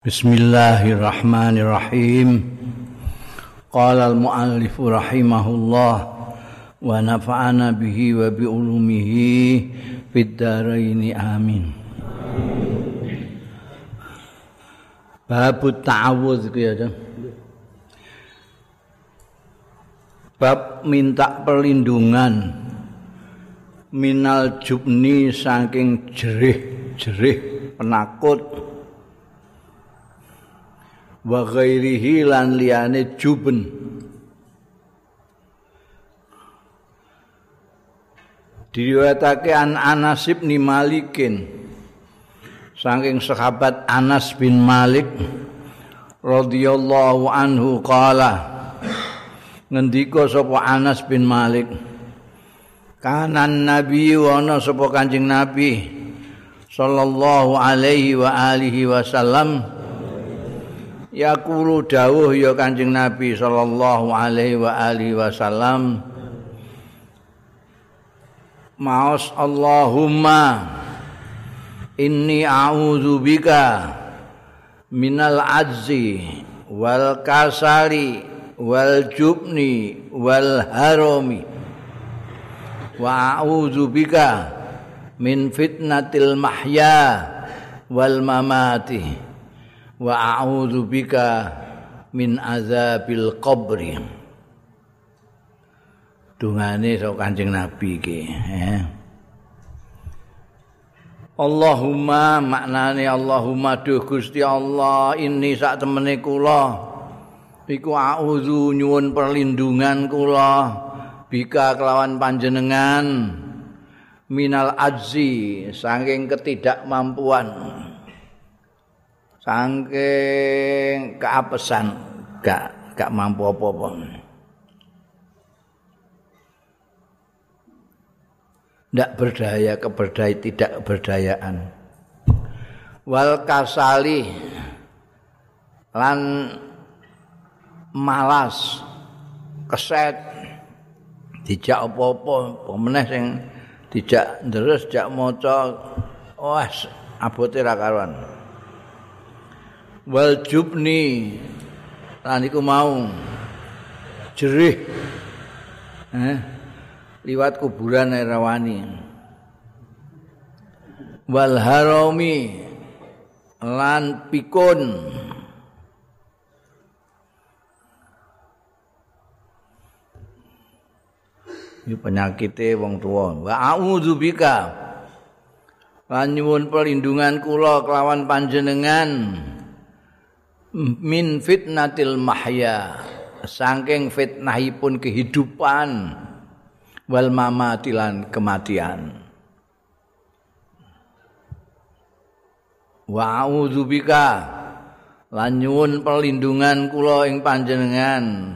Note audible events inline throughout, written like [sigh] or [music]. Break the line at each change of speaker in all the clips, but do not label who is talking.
Bismillahirrahmanirrahim. Qala al-muallif rahimahullah wa nafa'ana bihi wa bi ulumihi fid dharain amin. Bab ta'awudz ya. Bab minta perlindungan minal jubni saking jerih-jerih penakut wa ghairihi lan liyane juben. Diriwayatake an Anas bin Malikin. Saking sahabat Anas bin Malik radhiyallahu anhu qala ngendika sapa Anas bin Malik? Kanan nabi wa ana sapa kanjeng nabi sallallahu alaihi wa alihi wasallam yaqulu dawuh ya Kanjeng Nabi sallallahu alaihi wa alihi wasallam Maos Allahumma inni a'udzu bika minal ajzi wal kasali wal jubni wal harami wa a'udzu bika min fitnatil mahya wal mamati wa a'udzu bika min azabil qabri. Dungane sok Kanjeng Nabi iki eh. Allahumma maknane Allahumma duh Gusti Allah ini sak temene kula. Iku a'udzu nyuwun perlindungan kula. Bika kelawan panjenengan. Minal ajzi saking ketidakmampuan saking keapesan gak gak mampu apa-apa. Ndak berdaya keberdaya tidak keberdayaan. Wal kasali lan malas keset dijak apa-apa. Pemeneh sing dijak ndres jak maca wes abote ra karuan wal jubni lan iku mau jerih eh liwat kuburan rawani wal harami lan pikun Ini penyakitnya wong tua. Wa a'udzubika. Lan nyuwun perlindungan kula kelawan panjenengan. Min fitnatil mahya saking fitnahipun kehidupan wal mamatilan kematian. Wa a'udzubika lan nyuwun perlindungan kula ing panjenengan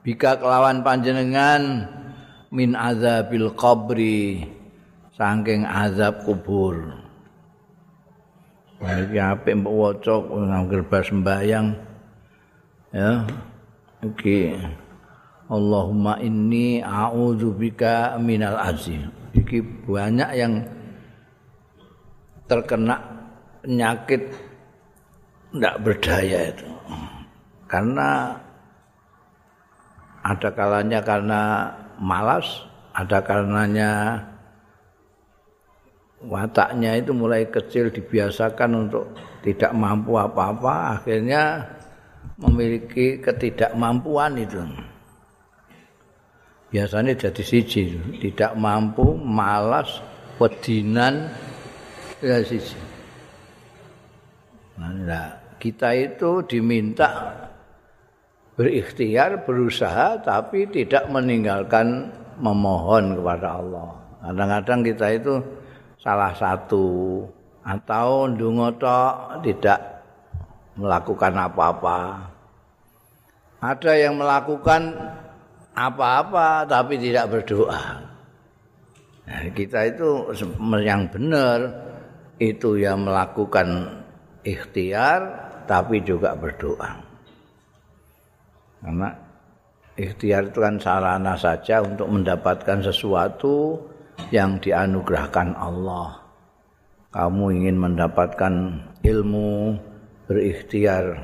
bika kelawan panjenengan min azabil qabri saking azab kubur iki apik mbok waca ngangger bas sembayang ya iki Allahumma inni a'udzu bika minal azim. Iki banyak yang terkena penyakit tidak berdaya itu. Karena ada kalanya karena malas ada karenanya wataknya itu mulai kecil dibiasakan untuk tidak mampu apa-apa akhirnya memiliki ketidakmampuan itu. Biasanya jadi siji tidak mampu malas pedinan ya siji. Nah, kita itu diminta berikhtiar berusaha tapi tidak meninggalkan memohon kepada Allah. Kadang-kadang kita itu salah satu atau ndonga tidak melakukan apa-apa. Ada yang melakukan apa-apa tapi tidak berdoa. Nah, kita itu yang benar itu yang melakukan ikhtiar tapi juga berdoa. Karena ikhtiar itu kan sarana saja untuk mendapatkan sesuatu yang dianugerahkan Allah. Kamu ingin mendapatkan ilmu, berikhtiar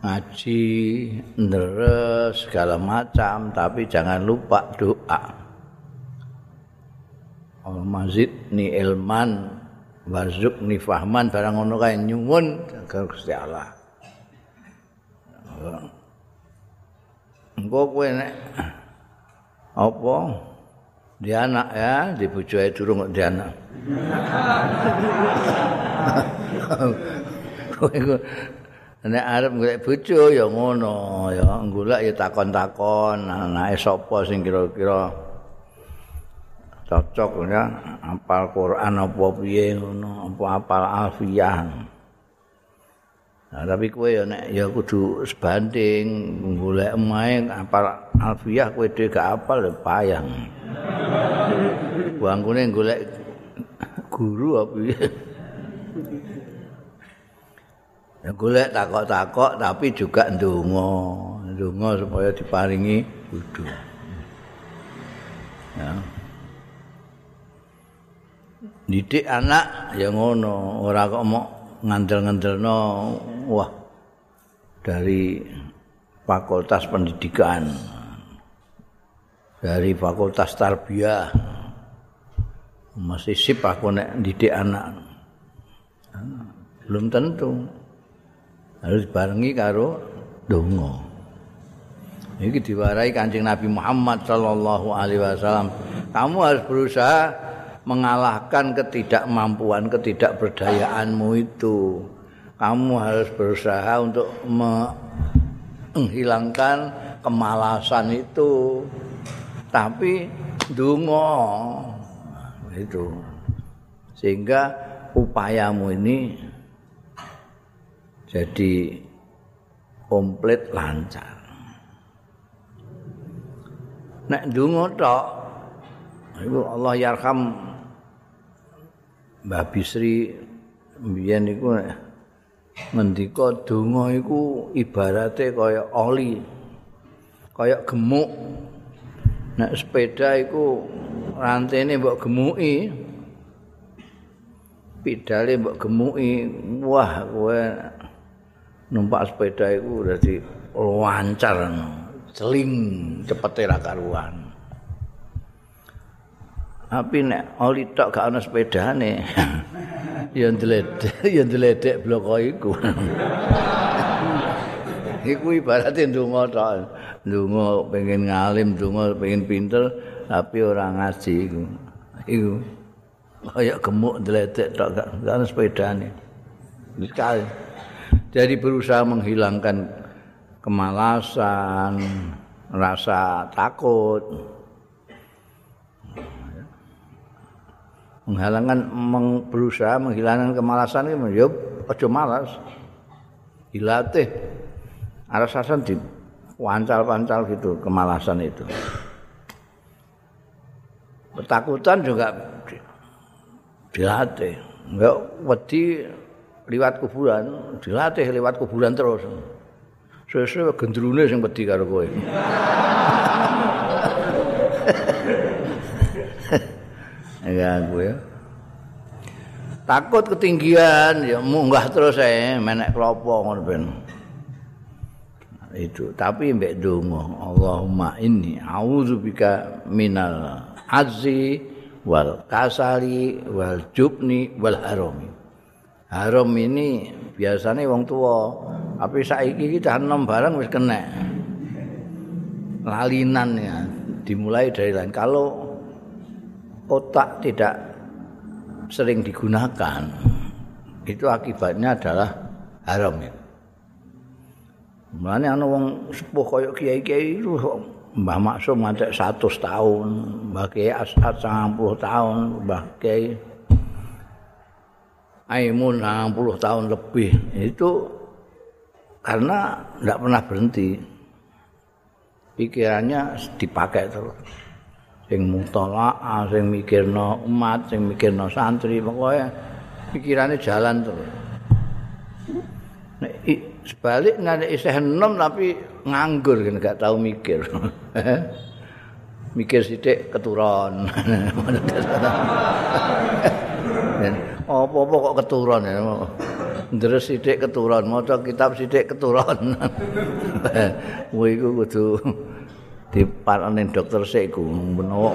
ngaji, ngeres, segala macam, tapi jangan lupa doa. Allah mazid ni ilman warzuk ni fahman barang ngono kae nyuwun karo Gusti Allah. Engko kowe nek apa di anak ya, di bojoe durung kok di anak. Nek arep golek bojo ya ngono. Ya golek ya takon-takon. Anake sapa sing kira-kira cocok ya? Apal Quran apa piye ngono? Apa apal alfiyah Nah, tapi kowe ya nek ya kudu sebanding golek emae apal alfiyah kowe dhewe gak apal ya payah. Bangkune golek guru apa? Ya golek takok-takok tapi juga ndonga, ndonga supaya diparingi wudu. Ya. Didik anak ya ngono, ora kok mau ngandel-ngandelno wah dari fakultas pendidikan dari fakultas tarbiyah masih sip aku nek didik anak belum tentu harus barengi karo donga. Iki diwarai Kanjeng Nabi Muhammad sallallahu alaihi wasallam. Kamu harus berusaha mengalahkan ketidakmampuan, ketidakberdayaanmu itu. Kamu harus berusaha untuk menghilangkan kemalasan itu. Tapi donga itu. Sehingga upayamu ini jadi komplit lancar. Nek ndonga tok iku Allah yarham Mbah Bisri mbiyen iku ngendika donga iku ibarate kaya oli kaya gemuk nek sepeda iku rantene mbok gemuki. Pidale mbok gemuki wah kowe numpak sepeda iku dadi lancar celing cepete ra karuan. Tapi nek oli tok gak ana sepedane [laughs] ya ndledek ya ndledek bloko iku [laughs] iku ibarate ndonga tok ndonga pengen ngalim ndonga pengen pinter tapi ora ngaji iku iku kaya gemuk ndledek tok gak ana sepedane sekali jadi berusaha menghilangkan kemalasan, rasa takut. Menghilangkan meng, berusaha menghilangkan kemalasan itu ya aja malas. Dilatih. Arasasan di pancal-pancal gitu kemalasan itu. Ketakutan juga dilatih. Enggak wedi liwat kuburan, dilatih liwat kuburan terus. Sesuai gendrune sing wedi karo kowe. Ya gue. Takut ketinggian ya munggah terus ae menek klopo ngono ben. Itu. Tapi mbek donga Allahumma inni a'udzubika minal azzi wal kasali wal jubni wal harami. haram ini biasanya wong tua tapi saiki kita enam barang wis kena. Lalinan ya dimulai dari lain. Kalau otak tidak sering digunakan itu akibatnya adalah haram ya Mulane ana wong sepuh kaya kiai-kiai itu Mbah Maksum ngantek 100 tahun, Mbah Kiai Asad 90 tahun, Mbah Kiai Aimun 60 tahun lebih. Itu karena tidak pernah berhenti. Pikirannya dipakai terus. Sing mutolaah sing mikirno umat sing mikirno santri pokoknya pikirannya jalan terus. Nek sebalik nek isih enom tapi nganggur kan gak tahu mikir [laughs] mikir sithik keturun [laughs] apa-apa kok keturun ya. Ndres sithik keturun, maca kitab sithik keturun. Kuwi [laughs] iku kudu diparane dokter sik ku menawa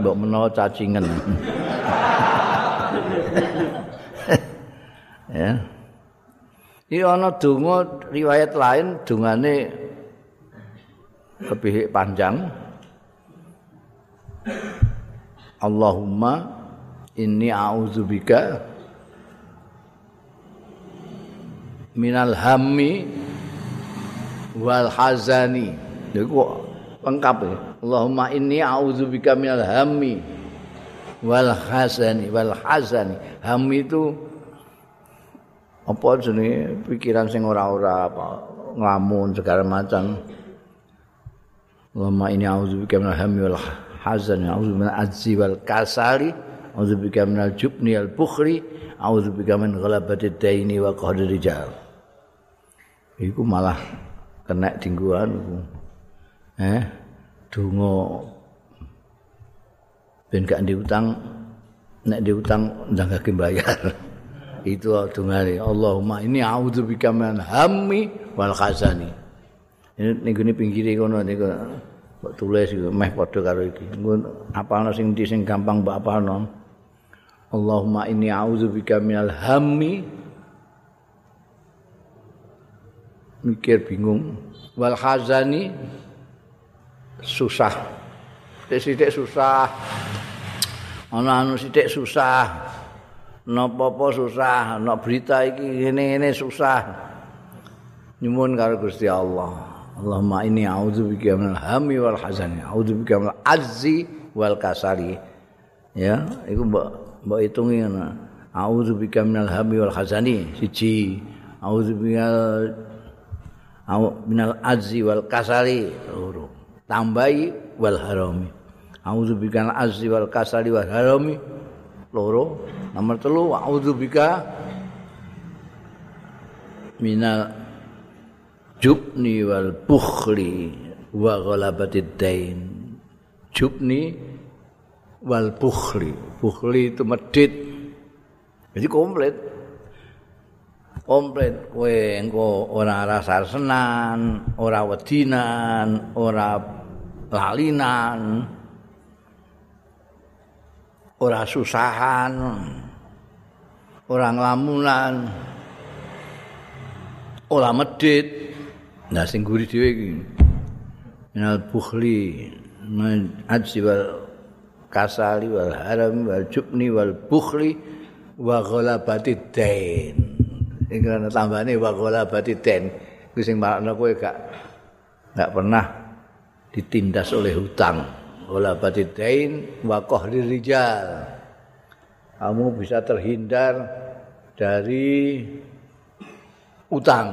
mbok menawa cacingen. ya. Iki ana donga riwayat lain dungane lebih panjang. Allahumma inni a'udzubika minal hammi wal hazani. Iku lengkap ya. Allahumma inni a'udzubika minal hammi wal hazani wal hazani. Hammi itu apa jenenge pikiran sing ora-ora apa nglamun segala macam. Allahumma inni a'udzubika minal hammi wal hazani a'udzu min azzi wal kasali a'udzubika minal jubni al bukhri a'udzubika min ghalabati daini wa qahri rijal. Iku malah kena dingguan eh donga. Ben gak diutang nek diutang ndang gak bayar itu dungane Allahumma ini a'udzubika min hammi wal khazani. Ini ning pinggire kono niku kok tulis meh padha karo iki. Apalno sing ndi sing gampang mbok apalno Allahumma inni a'udzubika minal hammi. Mikir bingung. Wal khazani susah. Sithik susah. Ana anu sithik susah napa-apa susah, ana berita iki ngene-ngene susah. Nyuwun karo Gusti Allah. Allahumma inni a'udzubika minal hammi wal hazani, a'udzubika minal azzi wal kasali. Ya, iku mbok mbok hitungi ngono. A'udzubika minal hammi wal hazani siji. A'udzubika minal azzi wal kasali loro. Tambahi wal harami. A'udzubika minal azzi wal kasali wal harami loro. Nomor telu a'udzubika minal jubni wal bukhli wa ghalabatid dain. Jubni wal bukhli. Bukhli itu medit. Jadi komplit. Komplit kowe engko ora rasa senan, ora wedinan, ora lalinan. Ora susahan ora nglamunan ora medit. Nah sing guri dhewe iki minal bukhli ajsi wal kasali wal haram wal jubni wal bukhli wa ghalabati dain. Iki ana tambane wa ghalabati dain. Kuwi sing makna kowe gak gak pernah ditindas oleh hutang wala batidain wa qahri rijal. Kamu bisa terhindar dari utang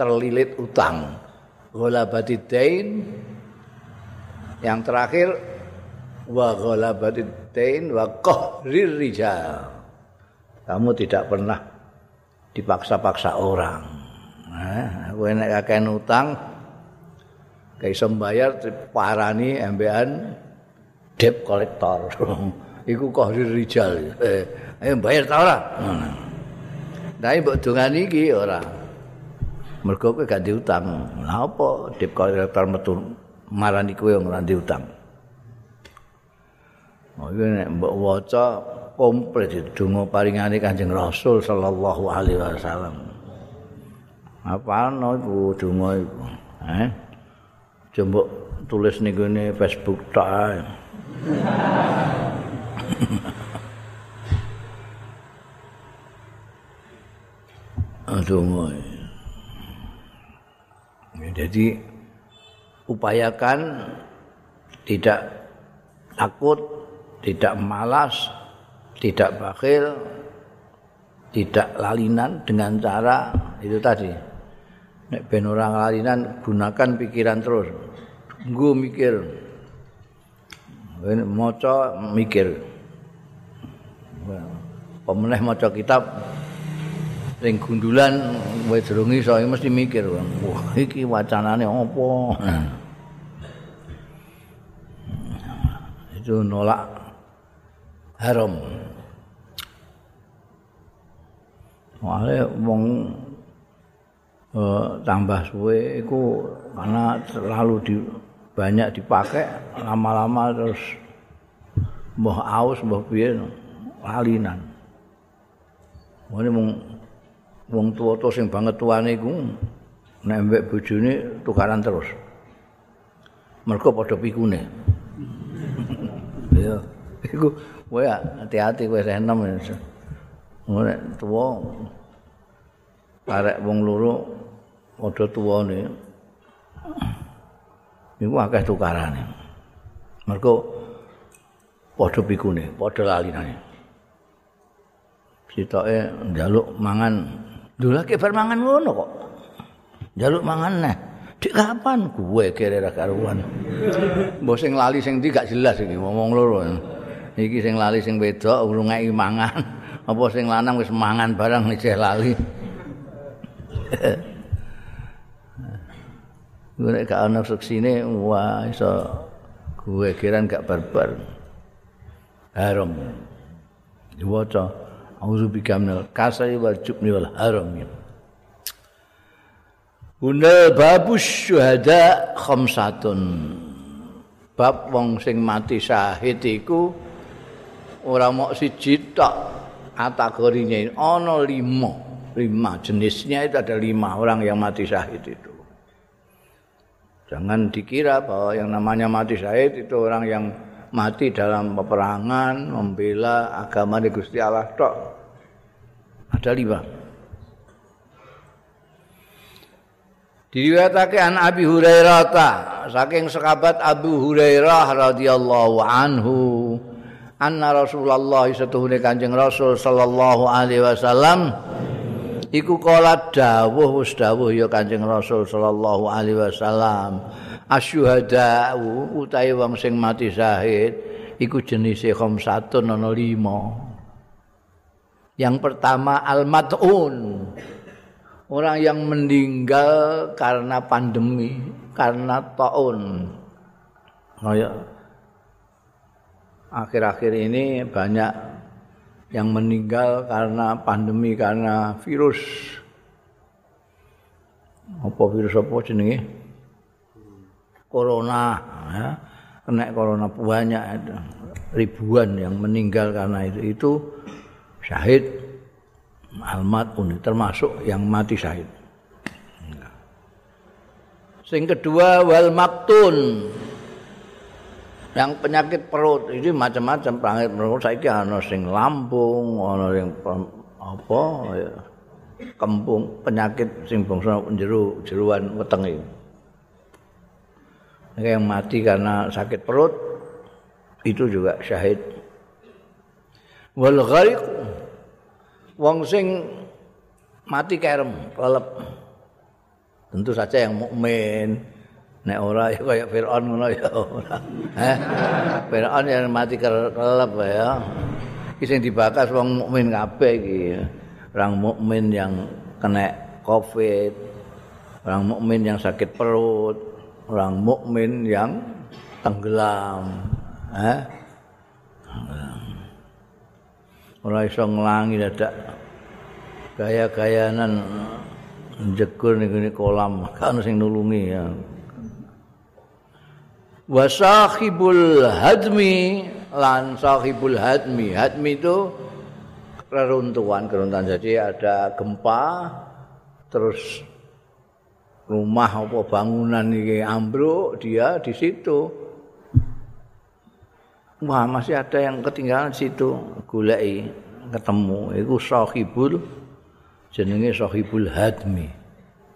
terlilit utang. Wala batidain yang terakhir wa ghala batidain wa qahri rijal. Kamu tidak pernah dipaksa-paksa orang. Nah kowe nek kakek utang kayak sembayar parani embean debt collector. [laughs] Iku kohrir rijal. Eh ayo bayar ta ora? Tapi mbok dongani iki ora. Mergo kowe gak diutang lha apa debt collector metu marani kowe ora diutang Oh, nek mbok waca komplit donga paringane Kanjeng Rasul sallallahu alaihi wasallam. Apa no iku donga iku? Eh? Coba tulis nih gue Facebook tak. Aduh moy. Jadi upayakan tidak takut, tidak malas, tidak bakhil, tidak lalinan dengan cara itu tadi. Nek ben ora lalinan gunakan pikiran terus. Nggo mikir. Maca mikir. Pemeneh maca kitab ring gundulan wis durung iso mesti mikir. Wah iki wacanane apa? Itu nolak haram. Wale wong uh, tambah suwe iku karena terlalu di, banyak dipakai lama-lama terus mbah aus mbah piye lalinan. Wale mung wong tuwa-tuwa sing banget tuane iku nek mbek bojone tukaran terus. Mergo padha pikune. Ya, iku kowe hati-hati kowe enom. Nek tuwa arek wong loro padha tuwane. Iku akeh tukarane. Mergo padha pikune, padha lalinane. Sitoke njaluk mangan. Lho lagi bar mangan ngono kok. Njaluk mangan neh. Dik kapan gue kira ra karuan. Mbok sing lali sing ndi gak jelas iki ngomong loro. Iki sing lali sing wedok urung ngeki mangan. Apa sing lanang wis mangan barang nek lali. Gue nek gak ana suksine wah iso gue kira gak barbar. Haram. Diwaca auzubillahi minal kasari wal jubni wal haram. Hunal babus syuhada khamsatun. Bab wong sing mati syahid iku ora mok siji tok kategorine ana lima. Lima jenisnya itu ada lima orang yang mati syahid itu. Jangan dikira bahwa yang namanya mati syahid itu orang yang mati dalam peperangan membela agama di Gusti Allah tok. Ada lima. Diriwayatake an Abi Hurairah ta, saking sahabat Abu Hurairah radhiyallahu anhu anna Rasulullah setuhune Kanjeng Rasul sallallahu alaihi wasallam iku kala dawuh wis dawuh ya Kanjeng Rasul sallallahu alaihi wasallam asyuhada utahe wong sing mati syahid iku jenise khamsatun ana lima yang pertama al-mat'un orang yang meninggal karena pandemi, karena taun. Oh ya. Akhir-akhir ini banyak yang meninggal karena pandemi, karena virus. Apa virus apa jenenge? Corona, ya. Kena corona banyak ribuan yang meninggal karena itu. Itu syahid almat uni termasuk yang mati syahid. Sing kedua wal maktun. Yang penyakit perut ini macam-macam penyakit perut saiki ana sing lambung, ana sing apa ya kembung penyakit sing bangsa jero jeruan wetenge. Yang mati karena sakit perut itu juga syahid. Wal ghariq wong sing mati kerem kelep tentu saja yang mukmin nek ora ya kaya Firaun ngono ya. Ora [laughs] eh Firaun yang mati kelep ya. Iki sing dibakas wong mukmin kabeh iki. Orang mukmin yang kena covid orang mukmin yang sakit perut orang mukmin yang tenggelam. Eh? Ora iso nglangi dadak gaya-gayanan jegur ning kolam. Kan sing nulungi ya wa sahibul hadmi lan sahibul hadmi hadmi itu reruntuhan keruntuhan jadi ada gempa terus rumah apa bangunan ini ambruk dia di situ Wah, masih ada yang ketinggalan situ. Gulai ketemu. Itu sahibul jenenge sahibul hadmi.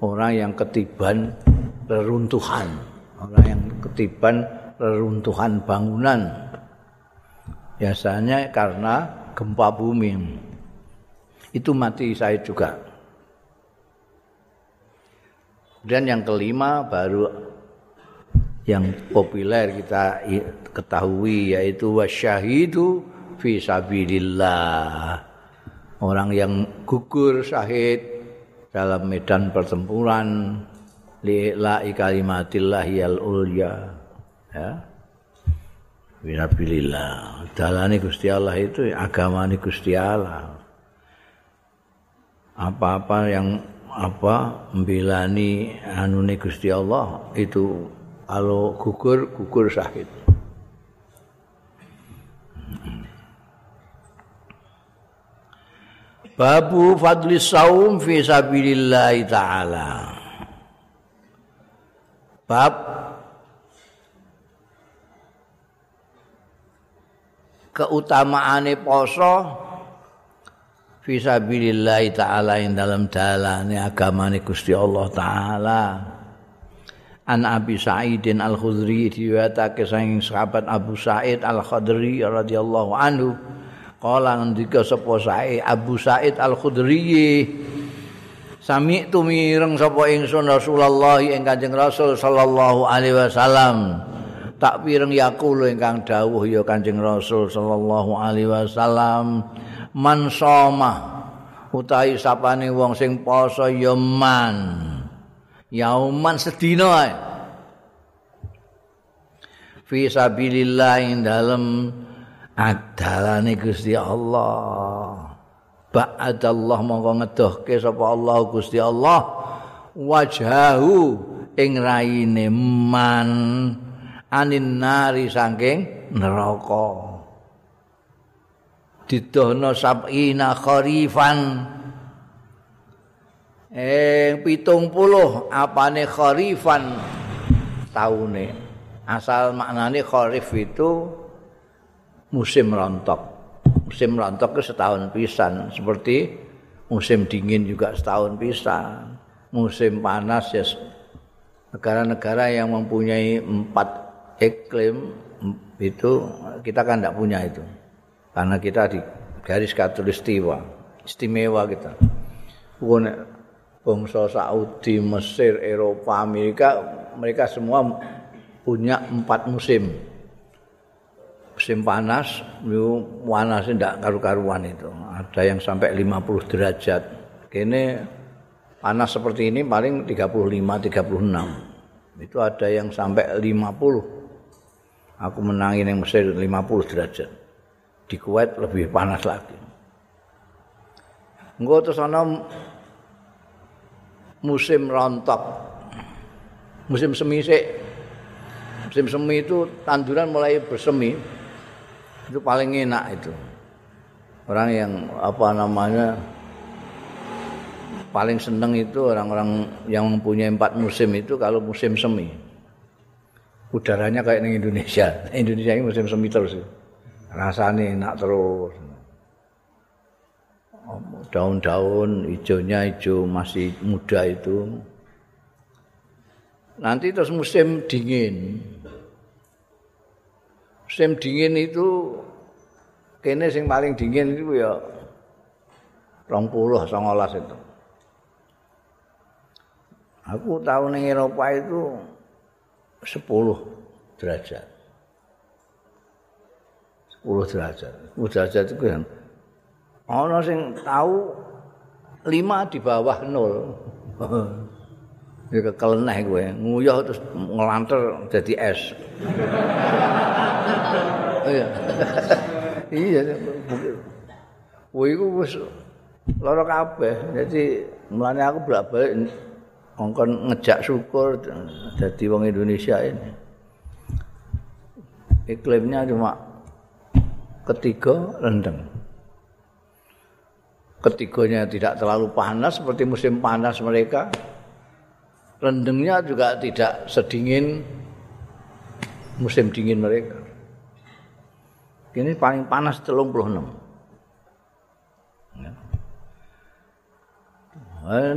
Orang yang ketiban reruntuhan. Orang yang ketiban reruntuhan bangunan. Biasanya karena gempa bumi. Itu mati saya juga. Dan yang kelima baru yang populer kita ketahui yaitu wasyahidu fi sabilillah. Orang yang gugur syahid dalam medan pertempuran li la kalimatillah yal ulya. Ya. Fisabilillah. Dalane Gusti Allah itu agama Gusti Allah. apa-apa yang apa membilani anune Gusti Allah itu kalau gugur gugur syahid Babu fadli saum fi sabilillah taala. Bab keutamaane poso fi sabilillah taala ing dalam dalane agamane Gusti Allah taala. An Abi Sa'idin Al-Khudri diriwayatake saking sahabat Abu Sa'id Al-Khudri radhiyallahu anhu Kala ngendika sapa sae Abu Said Al-Khudri Sami tumireng sapa ingsun Rasulullah ing Kanjeng Rasul sallallahu alaihi wasallam. Tak pireng yaqulu ingkang dawuh ya Kanjeng Rasul sallallahu alaihi wasallam man soma utahi sapane wong sing poso ya man yauman sedina fi sabilillah ing dalem adalane Gusti Allah ba'adallah mongko ngedohke sapa Allah Gusti Allah. Wajahu ing raine man anin nari saking neraka. Didohno sabina kharifan. Ing pitung puluh apane kharifan? Taune. Asal maknane kharif itu musim rontok. Musim rontok itu setahun pisan, seperti musim dingin juga setahun pisan. Musim panas ya negara-negara yang mempunyai empat iklim itu kita kan tidak punya itu. Karena kita di garis katulistiwa, istimewa kita. Bukan bangsa Saudi, Mesir, Eropa, Amerika, mereka semua punya empat musim. Musim panas itu panas tidak karu-karuan itu. Ada yang sampai 50 derajat. Ini panas seperti ini paling 35 36 itu ada yang sampai 50 aku menangin yang Mesir 50 derajat. Di Kuwait lebih panas lagi. Enggak terus sana musim rontok. Musim semi sih musim semi itu tanduran mulai bersemi itu paling enak itu. Orang yang apa namanya paling seneng itu orang-orang yang mempunyai empat musim itu kalau musim semi. Udaranya kayak di Indonesia. [laughs] Indonesia ini musim semi terus rasanya enak terus. Daun-daun hijaunya hijau masih muda itu. Nanti terus musim dingin musim dingin itu kene sing paling dingin itu ya 20 19 itu. Aku tahu ning Eropa itu 10 derajat. 10 derajat. 10 derajat itu kan ana sing tahu 5 di bawah 0. [laughs] Ya kekeleneh kowe, nguyuh terus ngelanter jadi es. [laughs] [laughs] Iya. Iya. Kowe iku wis lara kabeh. Jadi mulane aku bolak-balik ngongkon ngejak syukur jadi wong Indonesia ini. Iklimnya cuma ketiga rendeng. Ketiganya tidak terlalu panas seperti musim panas mereka. Rendengnya juga tidak sedingin musim dingin mereka. Ini paling panas telung puluh enam.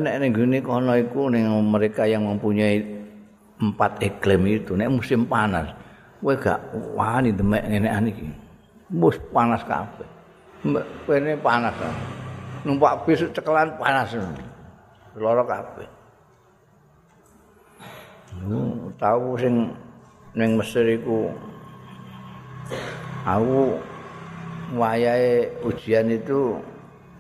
Nek ning gini kono iku ning mereka yang mempunyai empat iklim itu nek musim panas kowe gak wani demek ngene iki. Mus panas kabeh. Kene panas. Numpak bis cekelan panas. Loro. Nu tahu sing ning Mesir iku aku wayahe ujian itu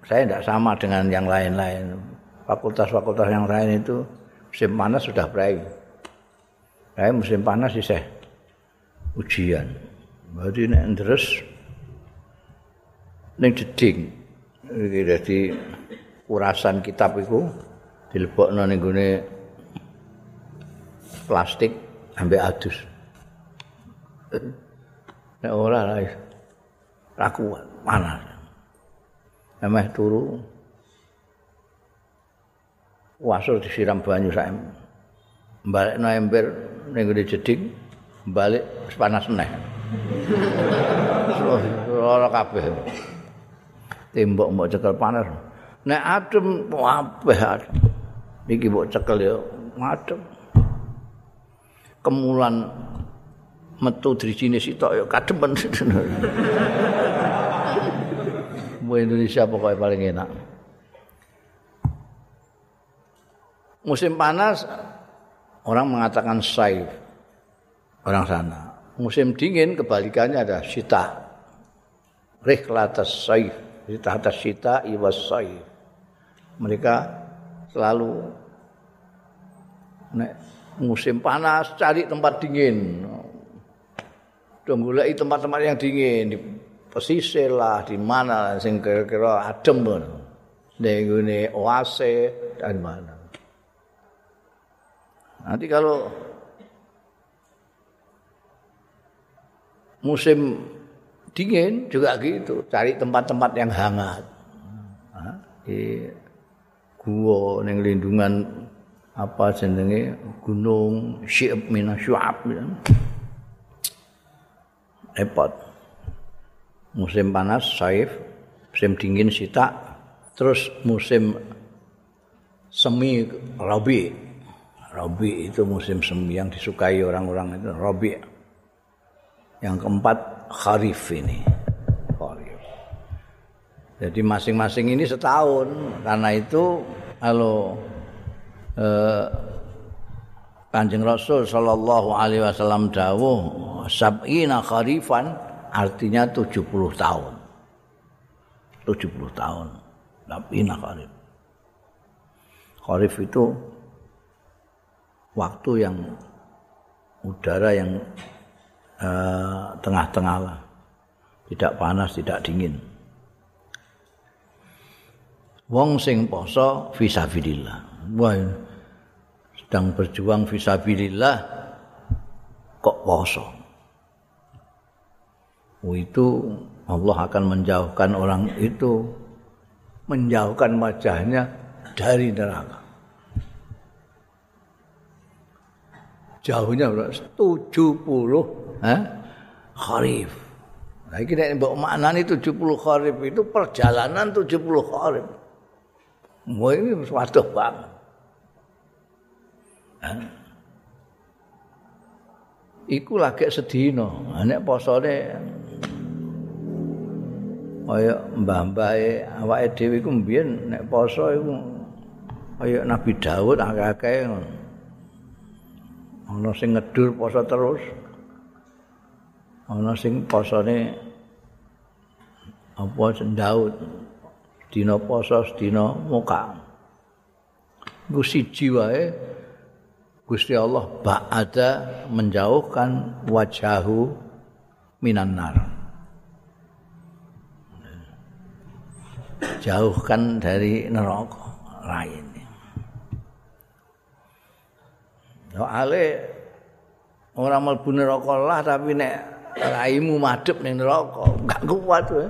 saya tidak sama dengan yang lain-lain. Fakultas-fakultas yang lain itu musim panas sudah berakhir. Saya musim panas sih ujian. Berarti nek terus ning jeding. Iki dadi urasan kitab iku dilebokno ning gone plastik ambek adus. Nek ora ra ra kuat, panas. Emeh turu. Wasur disiram banyu sak Balekno ember ning gone jeding, balik panas meneh. Ora kabeh. Tembok mbok cekel panas. Nek adem kabeh adem. Iki mbok cekel ya adem. Kemulan metu drijine sitok ya kademen. Mu Indonesia pokoknya paling enak. Musim panas orang mengatakan saif orang sana. Musim dingin kebalikannya ada sita. Rihlatas saif. Rihlatas sita iwas saif. Mereka selalu nek musim panas cari tempat dingin. Donggulai tempat-tempat yang dingin di pesisir lah di mana sing kira-kira adem pun. Ning oase dan mana. Nanti kalau musim dingin juga gitu, cari tempat-tempat yang hangat. Di gua ning lindungan apa jenenge gunung Syib min Syu'ab ya. Repot. Musim panas saif, musim dingin sita, terus musim semi rabi. Rabi itu musim semi yang disukai orang-orang itu rabi. Yang keempat kharif ini. Jadi masing-masing ini setahun. Karena itu kalau eh, Kanjeng Rasul sallallahu alaihi wasallam dawuh sab'ina kharifan artinya 70 tahun. 70 tahun. Sab'ina kharif. Kharif itu waktu yang udara yang eh, tengah-tengah lah. Tidak panas, tidak dingin. wong sing poso fisabilillah. Wah, sedang berjuang fisabilillah kok poso. Oh, itu Allah akan menjauhkan orang itu menjauhkan wajahnya dari neraka. Jauhnya berapa? 70 eh? kharif. Nah, ini mbok maknani 70 kharif itu perjalanan 70 kharif. Wah ini suatu banget. Iku lagi sedino, nek posone kaya mbah-mbah awake dhewe iku mbiyen nek poso iku kaya Nabi Daud akeh-akeh ana sing ngedur poso terus. Ana sing posone apa sing Daud dina poso dina muka. Iku siji wae Gusti Allah ba'ada menjauhkan wajahu minan nar jauhkan dari neraka lain. Soale orang mlebu neraka lah tapi nek raimu madhep ning neraka enggak kuat kowe.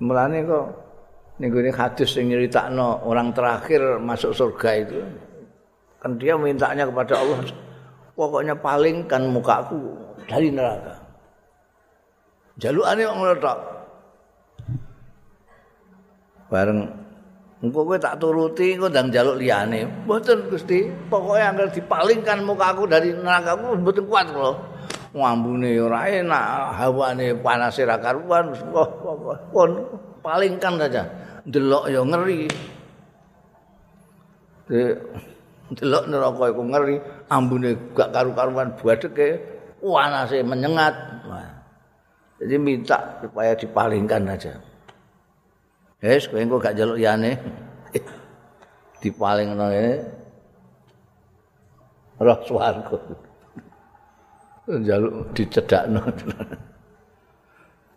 Mulane kok ning gone hadis sing nyeritakno orang terakhir masuk surga itu kan dia mintanya kepada Allah pokoknya palingkan mukaku dari neraka. Jalukane wong tok. Bareng engko kowe tak turuti engko ndang jaluk liyane. Mboten Gusti, pokoke anggar dipalingkan mukaku dari neraka ku mboten kuat kula. ngambune ora enak, hawane panas ora karuan, pun palingkan saja. Delok ya ngeri. Delok neraka iku ngeri, ambune gak karu-karuan buadeke, panase menyengat. Jadi minta supaya dipalingkan aja. Wes kowe engko gak jaluk yane. [laughs] Dipalingno ngene. Roh swarga. njaluk dicedakno.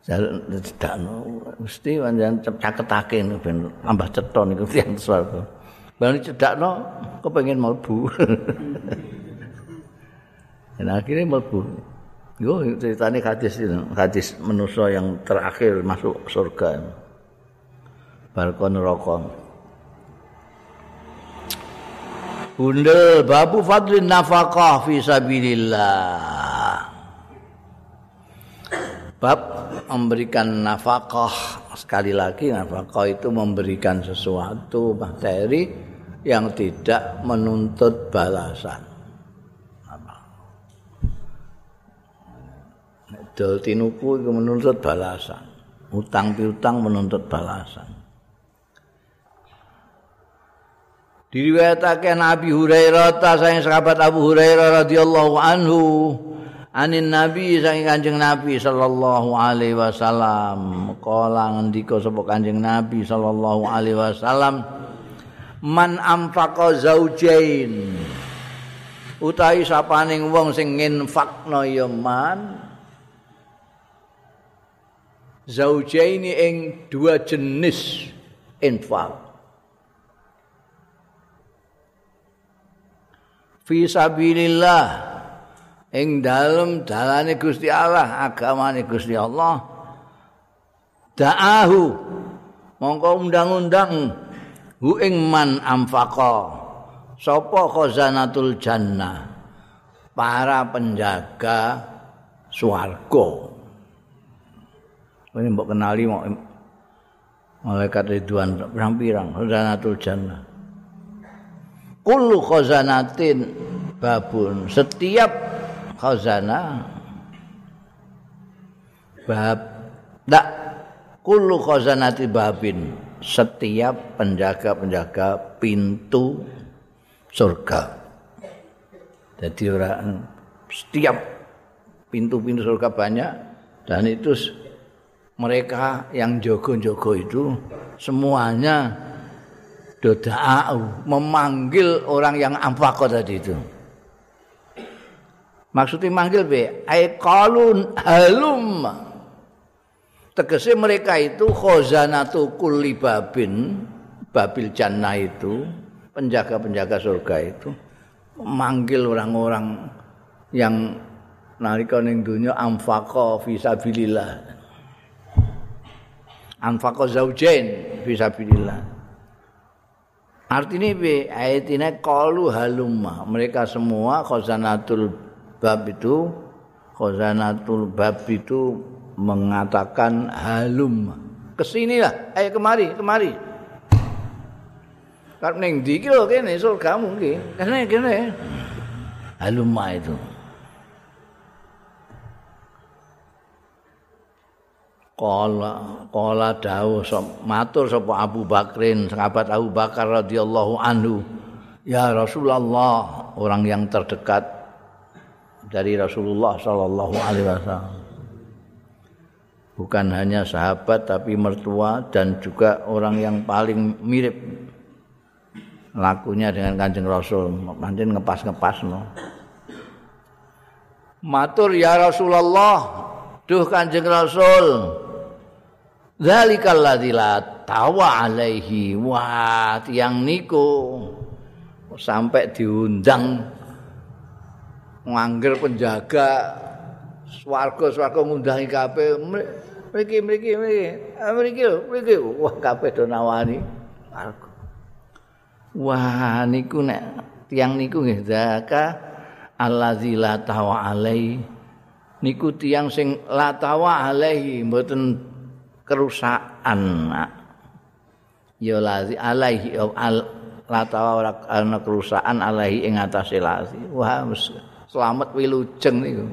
cedakno mesti pancen caketake ben tambah cetha niku tiyang swarga. Bali cedakno kepengin mlebu. Dan [laughs] akhirnya mlebu. Yo ceritane hadis itu, hadis manusia yang terakhir masuk surga. Balkon neraka. Bundel babu fadlin nafaqah fi sabilillah. Bab memberikan nafkah sekali lagi nafkah itu memberikan sesuatu materi yang tidak menuntut balasan. Dol tinuku itu menuntut balasan. Utang piutang menuntut balasan. diriwayatake Nabi Hurairah ta saking sahabat Abu Hurairah radhiyallahu anhu anin Nabi saking Kanjeng Nabi sallallahu alaihi wasallam kala ngendika sapa Kanjeng Nabi sallallahu alaihi wasallam man amfaqa zaujain. Utahi sapaning wong sing nginfakno ya man. Zaujaini ing dua jenis infak. Fi sabilillah ing dalem dalane Gusti Allah agamane Gusti Allah. Da'ahu mongko undang-undang hu ing man amfaqa sapa khazanatul jannah? Para penjaga swarga. Ini mbok kenali mau malaikat ridwan pirang-pirang khazanatul jannah. Kullu khazanatin babun. Setiap khazanah bab tak kullu khazanati babin setiap penjaga-penjaga pintu surga. Jadi orang setiap pintu-pintu surga banyak dan itu mereka yang jogo-jogo itu semuanya doda'u memanggil orang yang amfaqo tadi itu. Maksudnya manggil be ay qalun halum tegese mereka itu khazanatu kulli babin babil jannah itu penjaga-penjaga surga itu memanggil orang-orang yang nalika ning dunya amfaqa fi sabilillah. Anfaqa zaujain fi sabilillah. Artinya bi ayatina qalu halumma. Mereka semua khazanatul bab itu khazanatul bab itu mengatakan halum. Ke sinilah, ayo kemari, kemari. Karena yang dikir loh kene surga mungkin. Karena kene halumma itu. Kala kala dawuh matur sapa Abu Bakrin sahabat Abu Bakar radhiyallahu anhu ya Rasulullah orang yang terdekat dari Rasulullah sallallahu alaihi wasallam bukan hanya sahabat tapi mertua dan juga orang yang paling mirip. Lakunya dengan Kanjeng Rasul. Pancen ngepas-ngepas no. Matur ya Rasulullah. Duh Kanjeng Rasul. Zalikal ladzi la tawa alaihi. Wa tiang niku sampai diundang. Ngangger penjaga. Swarga-swarga ngundangi kabeh mriki mriki mriki ah, mriki mriki wah kabeh do nawani wah niku nek tiang niku nggih zaka allazi la tawa alaihi niku tiang sing la tawa alaihi mboten kerusakan ya lazi alaihi al la ora ana kerusakan alaihi ing atase lazi. Wah selamat wilujeng niku.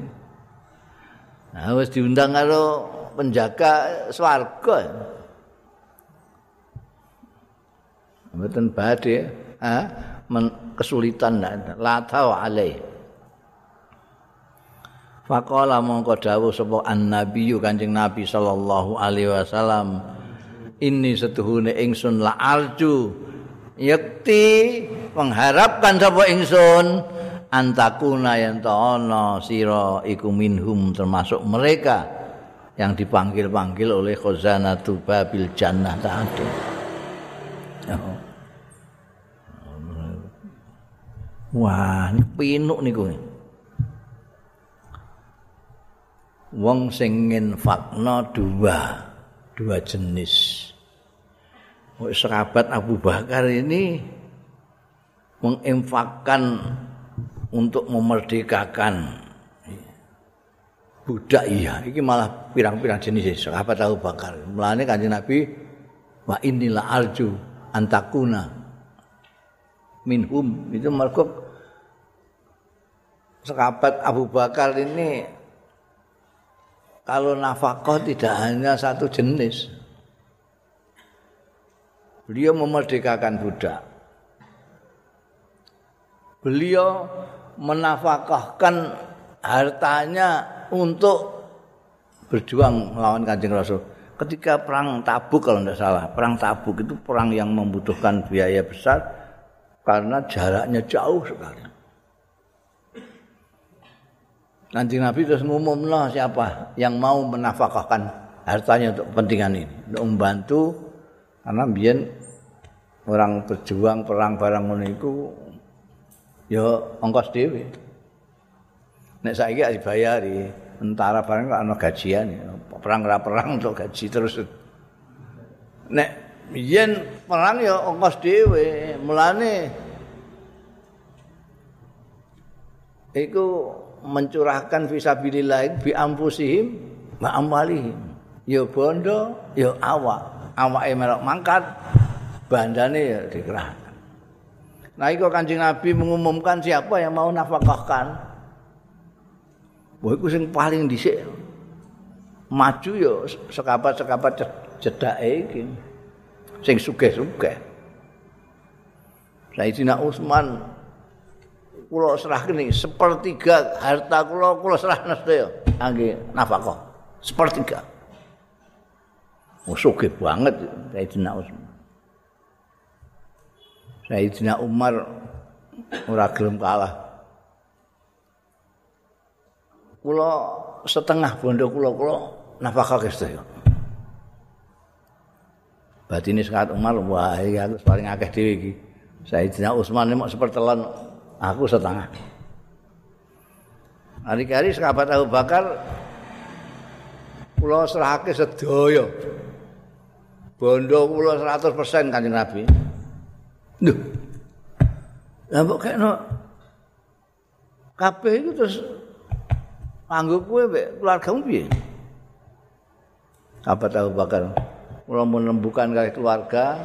Nah wis diundang karo penjaga swarga. Mboten badhe ha? Kesulitan la tahu alaihi Faqala mongko dawuh sapa annabiyyu Kanjeng Nabi sallallahu alaihi wasallam ini setuhune ingsun la arju yakti mengharapkan sapa ingsun antakuna yen ana sira iku minhum termasuk mereka yang dipanggil-panggil oleh khazanatu babil jannah tadi. Oh. Wah, ini pinuk niku. Wong sing nginfakno dua, dua jenis. Sahabat Abu Bakar ini menginfakkan untuk memerdekakan budak iya. Iki malah pirang-pirang jenis sahabat Abu Bakar. Mulane kanjeng Nabi wa inilah arju antakuna minhum. Itu mergo sahabat Abu Bakar ini kalau nafkah tidak hanya satu jenis. Beliau memerdekakan budak. Beliau menafkahkan hartanya untuk berjuang melawan Kanjeng Rasul. Ketika perang Tabuk kalau tidak salah, perang Tabuk itu perang yang membutuhkan biaya besar karena jaraknya jauh sekali. Nanti Nabi terus ngumumlah siapa yang mau menafkahkan hartanya untuk kepentingan ini, untuk membantu karena biar orang berjuang perang barang itu ya ongkos dewi. Nek saiki gak dibayari tentara barang kok ana gajian perang ora perang untuk gaji terus. Nek yen perang ya ongkos dhewe mulane iku mencurahkan fisabilillah bi ampusihim wa amwalihim. Ya bondo ya awak. Awake melok mangkat bandane ya dikerahkan. Nah, itu kanjeng Nabi mengumumkan siapa yang mau nafkahkan. Wah iku sing paling dhisik maju ya sekapat-sekapat cedake iki. Sing sugih-sugih. Sayyidina Utsman kula serahke sepertiga harta kula kula serahne sedaya kangge nafkah. Sepertiga. Sugih banget Sayyidina Utsman. Sayyidina Umar ora gelem kalah. Kula setengah bondo kula kula nafkah sedaya. Batine sangat Umar wah iki aku paling akeh dhewe iki. Sayyidina Utsman nek sepertelan aku setengah. Hari-hari sahabat Abu Bakar kula serahake sedaya. Bondo kula 100% Kanjeng Nabi. Duh. Lah kok kene kabeh itu terus Anggo kowe mek keluargamu piye? Apa tahu bakar kula menembukan kali keluarga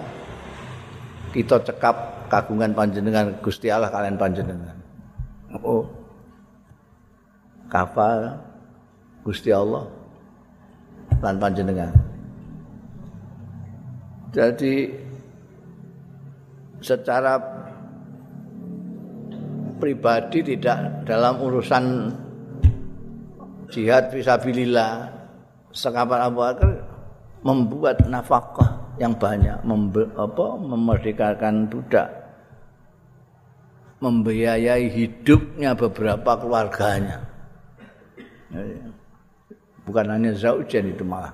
kita cekap kagungan panjenengan Gusti Allah kalian panjenengan. Oh. Kafal Gusti Allah lan panjenengan. Jadi secara pribadi tidak dalam urusan jihad fisabilillah sekapan Abu Bakar membuat nafkah yang banyak apa memerdekakan budak membiayai hidupnya beberapa keluarganya. Bukan hanya zaujan itu malah.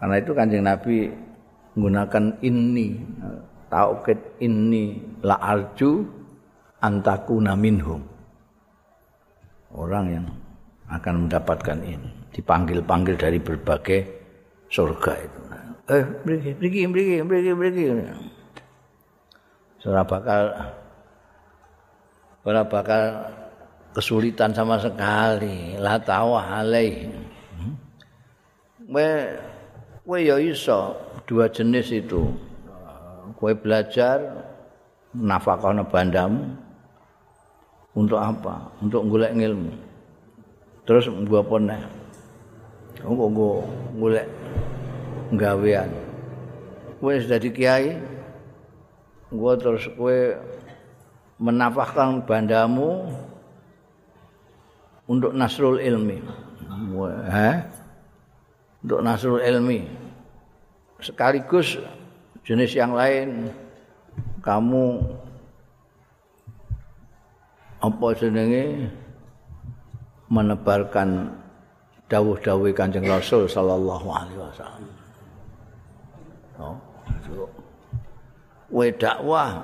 Karena itu kanjeng Nabi menggunakan ini taukid ini la arju antakuna minhum. Orang yang akan mendapatkan ini. Dipanggil-panggil dari berbagai surga itu. Eh beri beri beri beri beri surah bakal ora bakal kesulitan sama sekali. La tawa alai. We we ya iso. Dua jenis itu. Kue belajar nafkah bandamu. Untuk apa? Untuk golek ilmu terus gua apa nih gua gua mulai gawean gue sudah di kiai gue terus gue menafahkan bandamu untuk nasrul ilmi. Eh? untuk nasrul ilmi. Sekaligus jenis yang lain kamu apa jenenge menebarkan dawuh-dawuh Kanjeng Rasul sallallahu alaihi wasallam. Oh, kowe dakwah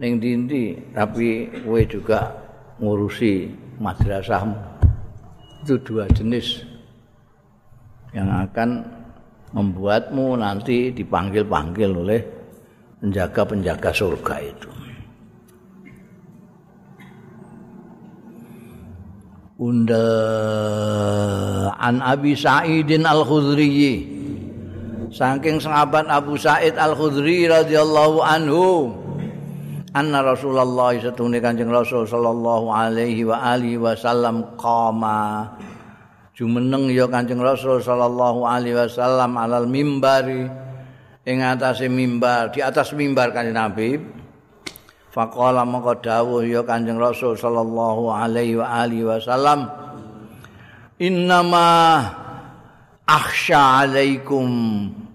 ning dindi tapi kowe juga ngurusi madrasahmu. Itu dua jenis yang akan membuatmu nanti dipanggil-panggil oleh penjaga-penjaga surga itu. Unda an Abi Sa'idin Al-Khudri. Saking sahabat Abu Sa'id Al-Khudri radhiyallahu anhu anna Rasulullah satune Kanjeng Rasul sallallahu alaihi wa alihi wasallam qama. Jumeneng ya Kanjeng Rasul sallallahu alaihi wasallam alal mimbari. Ing atase mimbar di atas mimbar Kanjeng Nabi Faqala maka dawuh ya Kanjeng Rasul sallallahu alaihi wa alihi wasallam Innama akhsha alaikum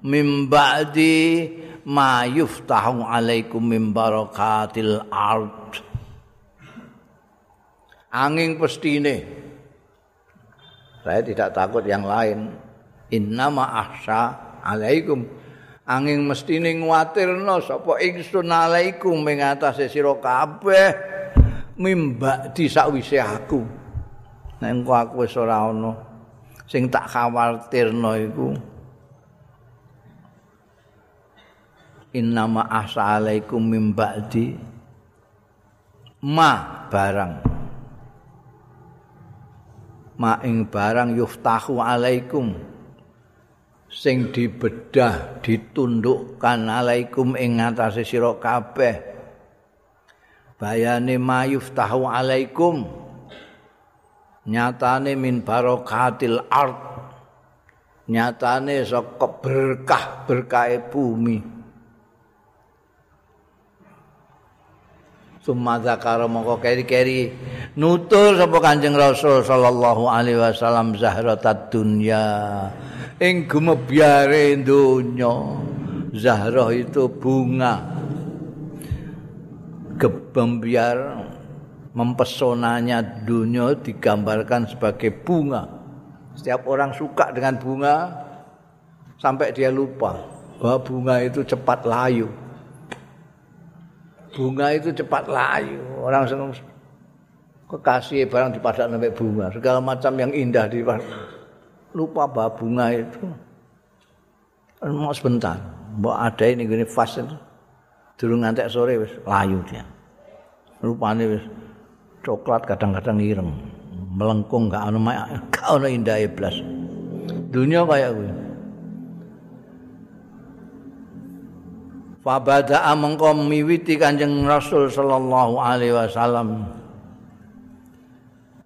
min ba'di ma yuftahu alaikum min barakatil ard. Angin pestine Saya tidak takut yang lain. Innama akhsha alaikum angin mestine nguatirno sapa ingsun alaikum ing atase sira kabeh mimba di sakwise aku. Nek aku wis ora ana sing tak khawatirno iku. Innama asa alaikum mimba di ma barang. Ma ing barang yuftahu alaikum sing dibedah ditundukkan alaikum ing ngatasé sira kabeh. Bayane mayuf tahu alaikum. Nyatane min barokatil ard. Nyatane saka berkah berkahe bumi. Summa zakara mongko keri-keri. Nutur sapa Kanjeng Rasul sallallahu alaihi wasallam zahratad dunya ing gumebyare donya Zahrah itu bunga. Gebembiar mempesonanya dunia digambarkan sebagai bunga. Setiap orang suka dengan bunga sampai dia lupa bahwa bunga itu cepat layu. Bunga itu cepat layu. Orang senang kekasih barang dipadak sampai bunga segala macam yang indah di lupa bahwa bunga itu. Mau sebentar mau ada ini gini fast itu. Durung ngantek sore wis layu dia. Rupane wis coklat kadang-kadang ireng. Melengkung gak ono [laughs] gak ono indah blas. Dunia kayak gue Fabada mengko miwiti Kanjeng Rasul sallallahu alaihi wasallam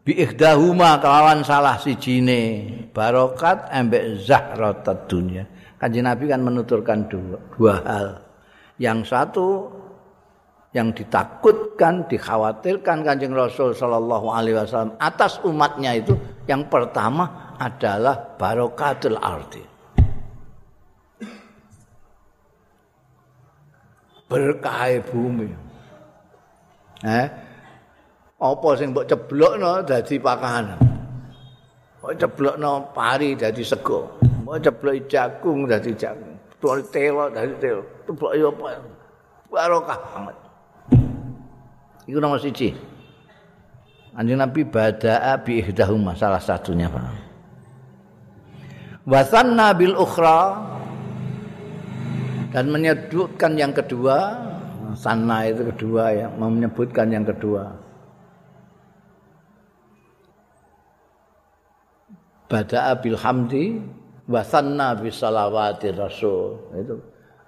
bi ikhdahuma kelawan salah sijine. Barokat ambek zahratat dunya kanjeng nabi kan menuturkan dua, dua hal. Yang satu yang ditakutkan dikhawatirkan kanjeng rasul sallallahu alaihi wasallam atas umatnya itu yang pertama adalah barokatul arti berkah bumi. Eh apa sing mbok ceblokno dadi pakanan. Mbok ceblokno pari dadi sego. Mbok cebloki jagung dadi jagung. Tuwali telo dadi telo. Ceblok yo apa? Barokah banget. Iku nomor siji. Anjing Nabi bada'a bi ihdahuma salah satunya Pak. Wasanna bil ukhra dan menyebutkan yang kedua sanna itu kedua yang menyebutkan yang kedua bada'a bil hamdi wa sanna rasul. Itu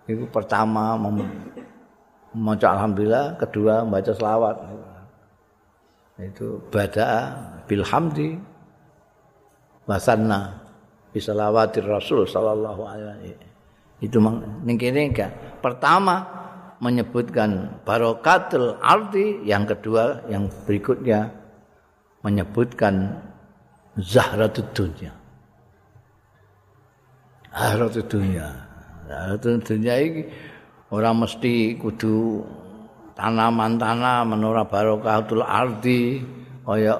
itu pertama membaca alhamdulillah kedua membaca selawat. Itu bada'a bil hamdi wa sanna bis salawati rasul sallallahu alaihi. Itu ning pertama menyebutkan barokatul arti yang kedua yang berikutnya menyebutkan zahratud dunya. Zahratud dunya. Zahratud dunya iki ora mesti kudu tanaman-tanaman ora barokatul ardi kaya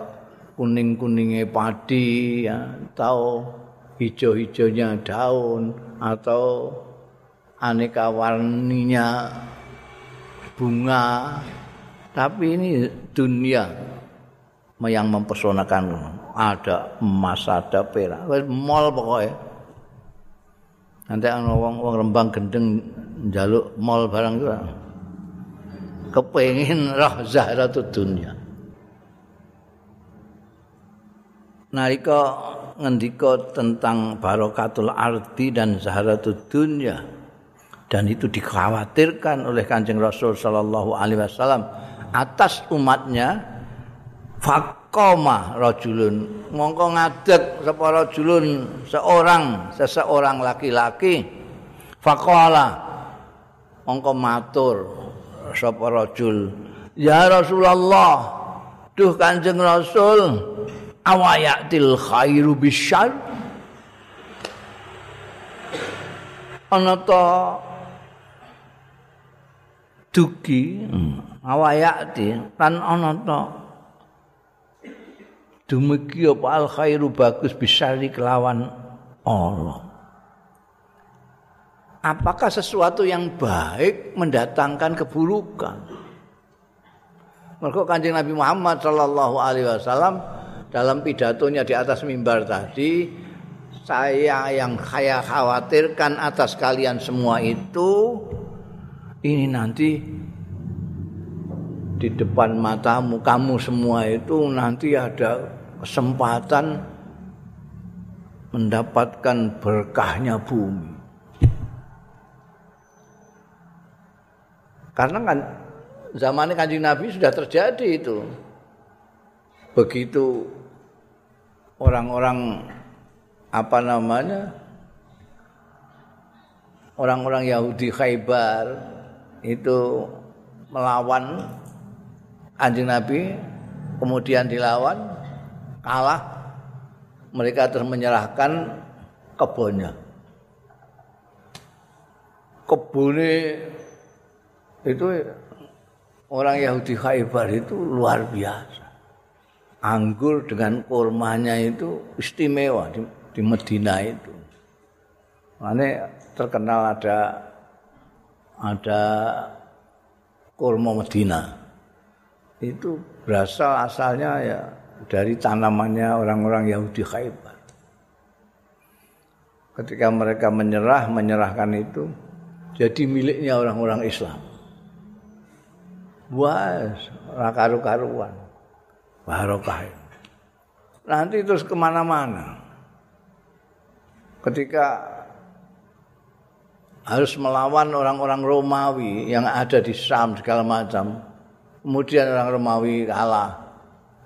kuning-kuningnya padi ya, atau hijau-hijaunya daun atau aneka warninya bunga tapi ini dunia yang mempesonakan ada emas ada perak. Mall pokoknya nanti ana wong wong rembang gendeng njaluk mall barang itu kepengin roh zahratud dunia nalika ngendika tentang barokatul arti dan zahratud dunia dan itu dikhawatirkan oleh Kanjeng Rasul sallallahu alaihi wasallam atas umatnya faqama rajulun. Mongko ngadeg sapa rajulun seorang seseorang laki-laki. Faqala mongko matur sapa rajul. Ya Rasulullah duh Kanjeng Rasul awayatil khairu bisyar ana ta dugi hmm. awayati kan ana ta dumugi apa al khairu bagus bisyari kelawan Allah. Apakah sesuatu yang baik mendatangkan keburukan? Mereka kanjeng Nabi Muhammad Sallallahu Alaihi Wasallam dalam pidatonya di atas mimbar tadi saya yang saya khawatirkan atas kalian semua itu ini nanti di depan matamu kamu semua itu nanti ada kesempatan mendapatkan berkahnya bumi. Karena kan zamannya kanjeng Nabi sudah terjadi itu. Begitu orang-orang apa namanya orang-orang Yahudi Khaybar itu melawan anjing Nabi kemudian dilawan kalah mereka terus menyerahkan kebunnya kebunnya itu orang Yahudi Khaybar itu luar biasa anggur dengan kurmanya itu istimewa di, di Medina itu. Mana terkenal ada ada kurma Medina. Itu berasal asalnya ya dari tanamannya orang-orang Yahudi Khaybar. Ketika mereka menyerah, menyerahkan itu jadi miliknya orang-orang Islam. Wah, karu-karuan. barokah. Nanti terus ke mana-mana. Ketika harus melawan orang-orang Romawi yang ada di Sam segala macam. Kemudian orang Romawi kalah.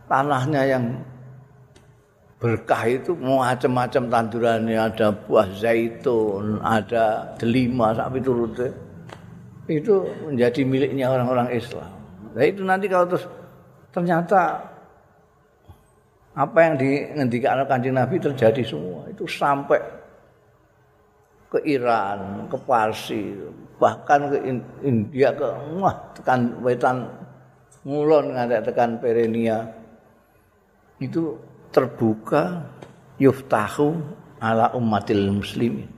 Tanahnya yang berkah itu macam-macam tandurannya ada buah zaitun, ada delima sapi turute. Itu menjadi miliknya orang-orang Islam. Nah itu nanti kalau terus ternyata apa yang dingendikan kanjeng Nabi terjadi semua itu sampai ke Iran, ke Parsi, bahkan ke India ke wah tekan wetan ngulon ngantek tekan Perenia itu terbuka yuftahu ala ummatil muslimin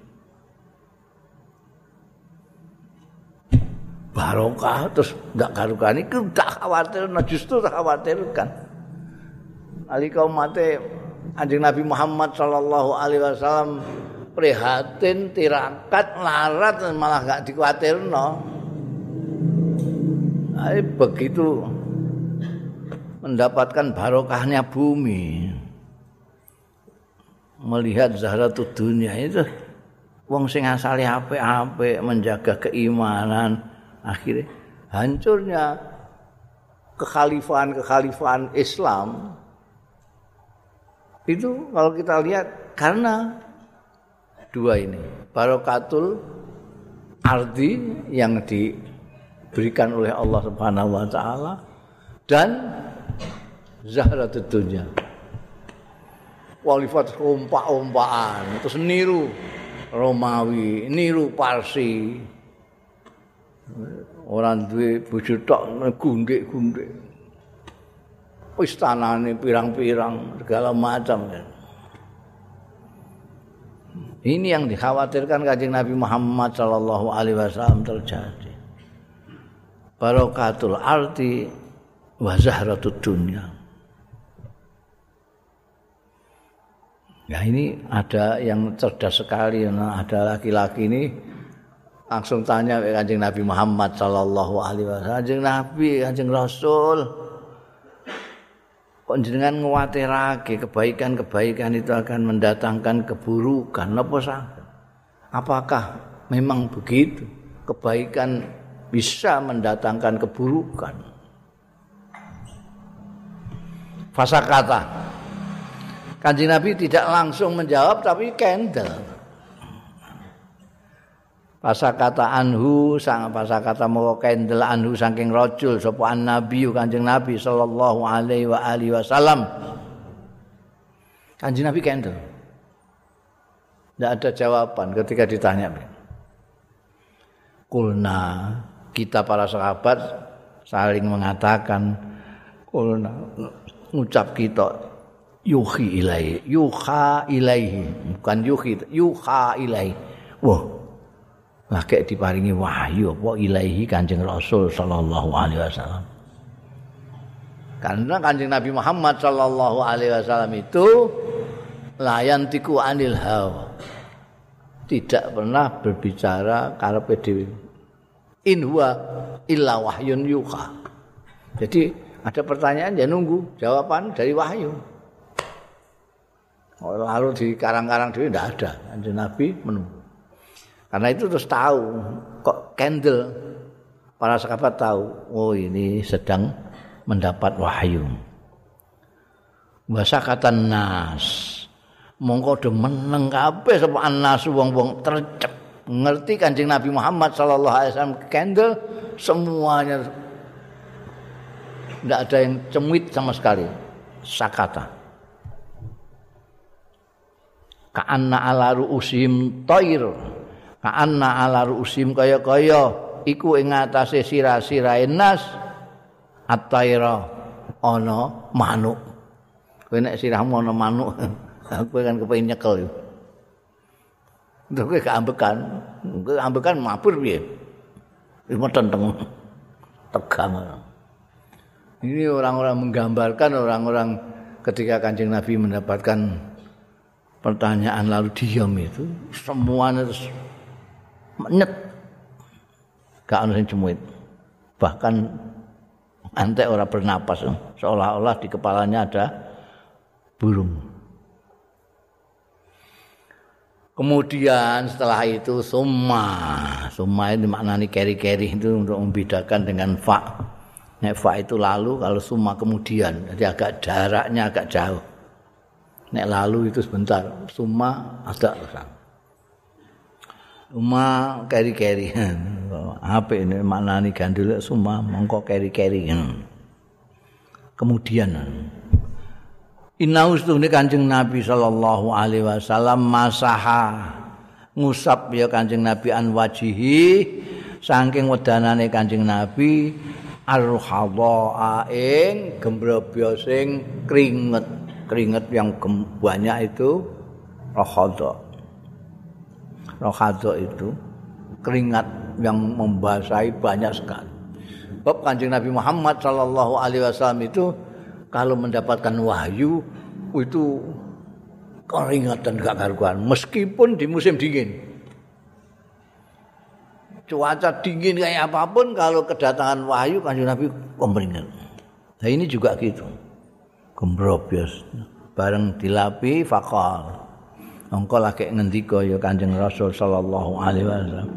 barokah terus enggak karukan itu tak khawatir nah justru tak khawatirkan alika umate Anjing Nabi Muhammad sallallahu alaihi wasallam prihatin tirakat larat malah gak dikuatirno. Ai begitu mendapatkan barokahnya bumi. Melihat zahratud dunia itu wong sing asale apik-apik menjaga keimanan akhirnya hancurnya kekhalifahan-kekhalifahan Islam Itu kalau kita lihat karena dua ini, barokatul ardi yang diberikan oleh Allah Subhanahu wa taala dan zahratud dunya. Walifat umpak-umpakan, terus niru Romawi, niru Parsi. Orang duwe bojo tok gundik-gundik. istanane pirang-pirang segala macam. Ini yang dikhawatirkan kanjeng Nabi Muhammad Shallallahu Alaihi Wasallam terjadi. Barokatul arti wazahratud dunia. Ya ini ada yang cerdas sekali, nah, ada laki-laki ini langsung tanya ke kanjeng Nabi Muhammad Shallallahu Alaihi Wasallam, kanjeng Nabi, kanjeng Rasul, kok jenengan nguwatirake kebaikan-kebaikan itu akan mendatangkan keburukan, apa sah? Apakah memang begitu? Kebaikan bisa mendatangkan keburukan. Fasa kata, Kanjeng Nabi tidak langsung menjawab tapi kendel. Pasa kata anhu sang pasa kata mau kendel anhu saking rojul sapa nabi kanjeng nabi sallallahu alaihi wa alihi wasallam. Kanjeng nabi kendel. Tidak ada jawaban ketika ditanya. Kulna kita para sahabat saling mengatakan kulna ngucap kita yuhi ilaihi. Yuha ilaihi. Bukan yuhi yuha ilaihi. Wah. Kayak diparingi wahyu apa ilaihi kanjeng rasul sallallahu alaihi wasallam? Karena kanjeng nabi Muhammad sallallahu alaihi wasallam itu layan tiku anil hawa. Tidak pernah berbicara karepe dhewe. In huwa illa wahyun yuha. Jadi ada pertanyaan ya nunggu jawaban dari wahyu lalu di karang-karang dhewe ndak ada. Kanjeng Nabi menunggu karena itu terus tahu kok candle para sahabat tahu oh ini sedang mendapat wahyu. Bahasa kata nas. Mongko do meneng kabeh sapa anas wong-wong tercep. Ngerti kanjeng Nabi Muhammad sallallahu alaihi wasallam candle semuanya. Tidak ada yang cemit sama sekali. Sakata ka'anna ala ru'usim tair ka'anna ala ru'usim kaya-kaya. Iku ing atase sira-sirae nas. At-taira ana manuk. Kowe nek sirahmu ana manuk [laughs] kowe kan kepengin nyekel yo. Kowe keambekan, kowe ambekan mabur piye? Wis tenteng [laughs] tegang. Ini orang-orang menggambarkan orang-orang ketika Kanjeng Nabi mendapatkan pertanyaan lalu diam itu semuanya terus menyet. Gak ada yang cemuit bahkan antek orang bernapas. Seolah-olah di kepalanya ada burung. Kemudian setelah itu summa. Summa ini maknanya keri-keri itu untuk membedakan dengan fa. Nek fa itu lalu kalau summa kemudian. Jadi agak jaraknya agak jauh nek lalu itu sebentar. Suma ada suma keri-keri. [laughs] Apa ini? Mana nih gandul suma mongko keri-keri. Kemudian. Inaus tuh kanjeng Nabi Shallallahu Alaihi Wasallam masaha ngusap ya kanjeng Nabi an wajihi saking wedanane kanjeng Nabi arhadha ing gembrobyo sing keringet keringat yang banyak itu rohado rohado itu keringat yang membasahi banyak sekali. Bab kanjeng Nabi Muhammad Shallallahu Alaihi Wasallam itu kalau mendapatkan wahyu itu keringat dan gak karuan. Meskipun di musim dingin. Cuaca dingin kayak apa pun kalau kedatangan wahyu kanjeng Nabi kemeringat nah ini juga gitu gembrobyos bareng dilapi fakal. Engko lagi ngendika ya Kanjeng Rasul sallallahu alaihi wasallam.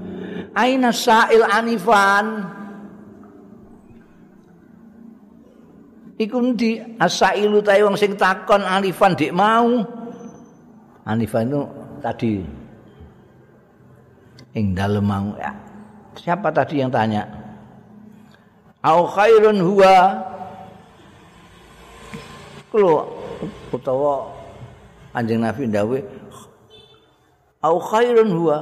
Aina sa'il anifan? Iku ndi asailu ta wong sing takon anifan dik mau. Anifan itu tadi. Ing dalem mau. Ya. siapa tadi yang tanya? Au khairun huwa Kalau utawa anjing Nabi ndawe au khairun huwa.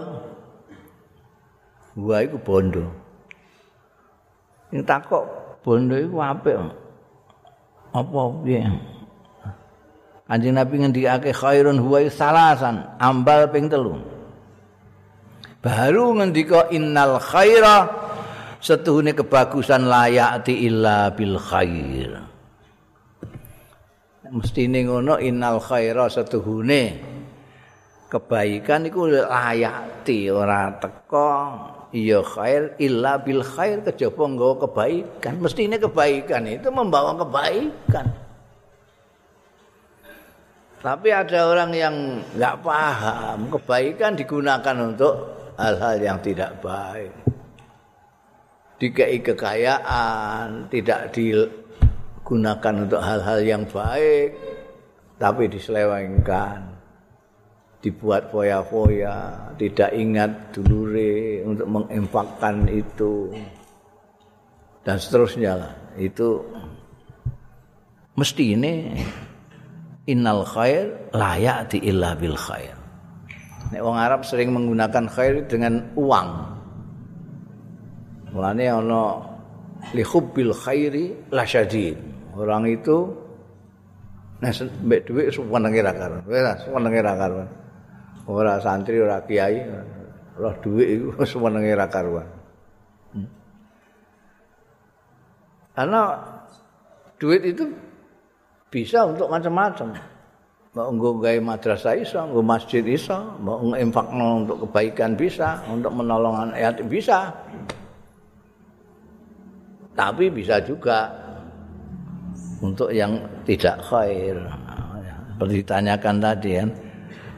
Huwa iku bondo. Sing takok bondo iku apik. apa piye Kanjeng Nabi ngendikake khairun huwa salasan ambal ping telu baru ngendika innal khaira setuhune kebagusan layati illa bil khair mestine ngono innal khaira setuhune. Kebaikan iku layati ora teko iya khair illa bil khair kejaba nggawa kebaikan. Mestine kebaikan itu membawa kebaikan. Tapi ada orang yang nggak paham kebaikan digunakan untuk hal-hal yang tidak baik. Dikei kekayaan tidak digunakan untuk hal-hal yang baik tapi diselewengkan dibuat foya-foya, tidak ingat dulure untuk menginfakkan itu dan seterusnya lah. Itu mesti ini innal khair layak di illa bil khair. Nek wong Arab sering menggunakan khair dengan uang. Mulane ana li hubbil khairi lasyadid. Orang itu Nah, mbek dhuwit suwenenge ra karo. Wis, suwenenge ra karo. ora santri ora kiai roh dhuwit iku senenge ra karuan karena duit itu bisa untuk macam-macam mau nggo madrasah iso nggo masjid iso mau nginfakno untuk kebaikan bisa untuk menolong yatim bisa tapi bisa juga untuk yang tidak khair. Seperti ditanyakan tadi kan.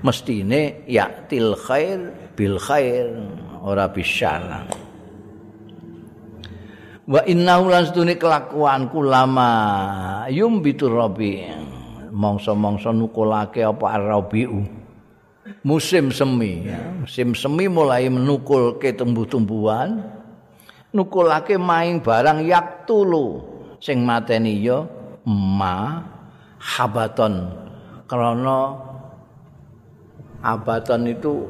Ya. yaktil khair bil khair ora bisyar. Wa innahu lan sedune kelakuan kulama yumbitu rabi mongso-mongso nukulake apa arabiu musim semi musim semi mulai menukul ke tumbuh-tumbuhan. Nukulake main barang yak tulu sing mateni ya ma habaton krana abatan itu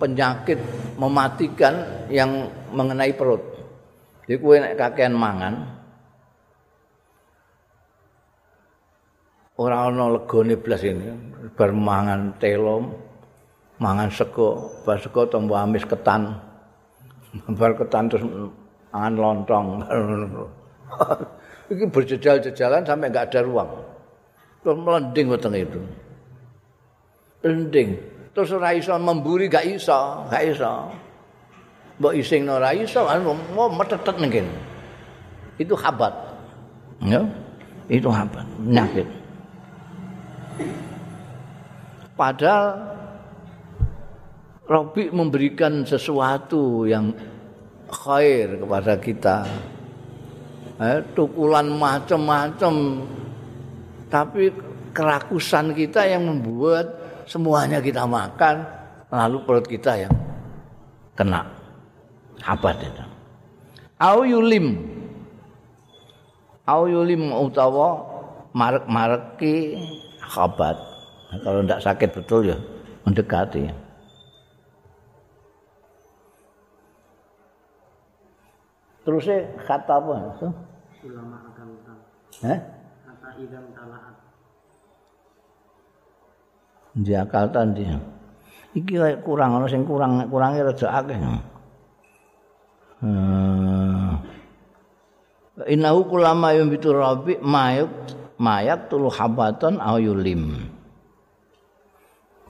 penyakit mematikan yang mengenai perut. Jadi kue kakean mangan, orang ono legone blas ini, bar mangan telom, mangan sego, bar sego tombo amis ketan, [laughs] bar ketan terus mangan lontong. [laughs] Ini berjejal-jejalan sampai nggak ada ruang. Terus melending weteng itu. Rending. Terus ora iso memburi gak iso, gak iso. Mbok ising ora iso, mau metetet ning Itu habat. Ya. Itu habat, penyakit. Padahal Robi memberikan sesuatu yang khair kepada kita. Eh, tukulan macam-macam. Tapi kerakusan kita yang membuat semuanya kita makan lalu perut kita yang kena. Apa itu au yulim. Au yulim utawa marek-mareki khabat. Nah, kalau tidak sakit betul ya mendekati. Terusnya kata apa ulama akan eh? kata idam talaat Jakarta dia. Iki kurang ana sing kurang kurange rada akeh. Hmm. Innahu kulama yumbitu rabbi mayuk mayat tulu habatan aw yulim.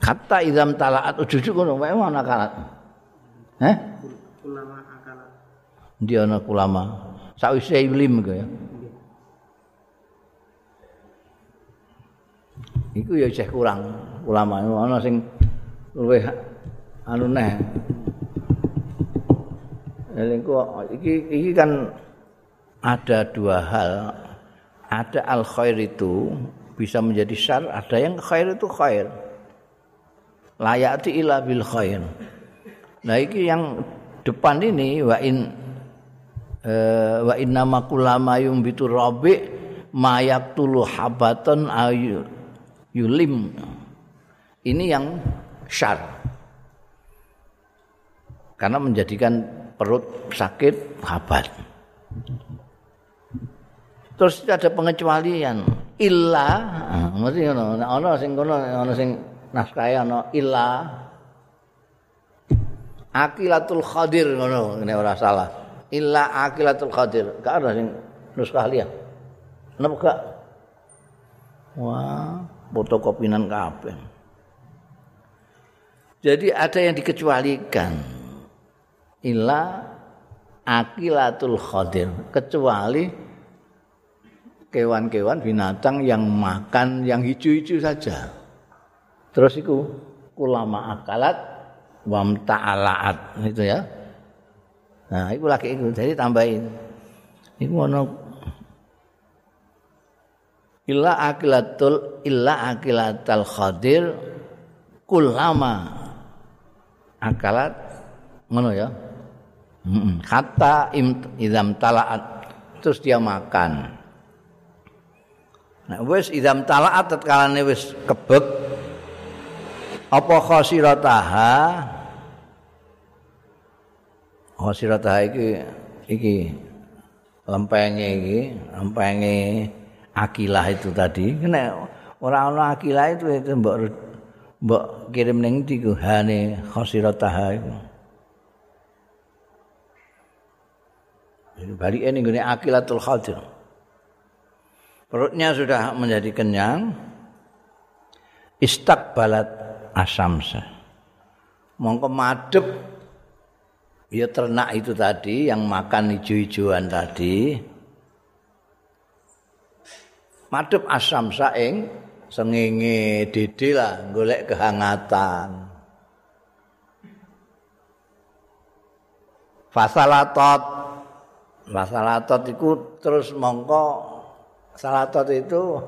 Kata idam talaat ujujuk ngono wae ana kalat. Heh? Kulama akalat. Dia ana kulama. Sawise yulim ya. Iku ya isih kurang ulama ana sing luwih anu neh. iki iki kan ada dua hal. Ada al khair itu bisa menjadi syar, ada yang khair itu khair. Layati ila bil khair. Nah iki yang depan ini wa in uh, wa inna makulama yumbitu rabi mayak tulu habatan ayu yulim. Ini yang syar. Karena menjadikan perut sakit habat. Terus ada pengecualian. Illa mesti ngono? Ana sing kono ana sing naskah ana illa. Akilatul khadir ngono ini ora salah illa akilatul khadir gak ada sing naskah liya napa gak? Wah fotokopinan kabeh. Jadi ada yang dikecualikan. Illa akilatul khadir kecuali kewan-kewan binatang yang makan yang hijau-hijau saja. Terus itu ulama akalat wam ta'alaat itu ya. Nah, itu lagi itu. Jadi tambahin. Itu ono illa akilatul illa akilatal khadir kulama akalat ngono ya. Kata idam talaat terus dia makan. Nah, wis idam talaat tatkalane wis kebek apa khosirataha khosirataha iki iki lempenge iki lempenge akilah itu tadi. Nek ora ana akilah itu itu mbok mbok kirim ning ndi ku? Hane khosirataha iku. Ini gini akilatul khadir. perutnya sudah menjadi kenyang. Istakbalat asamsa mongko madep ya ternak itu tadi yang makan hijau-hijauan tadi. Madep asamsa ing sengenge dede lah golek kehangatan. Fasalatot fasalatot itu terus mongko salatot itu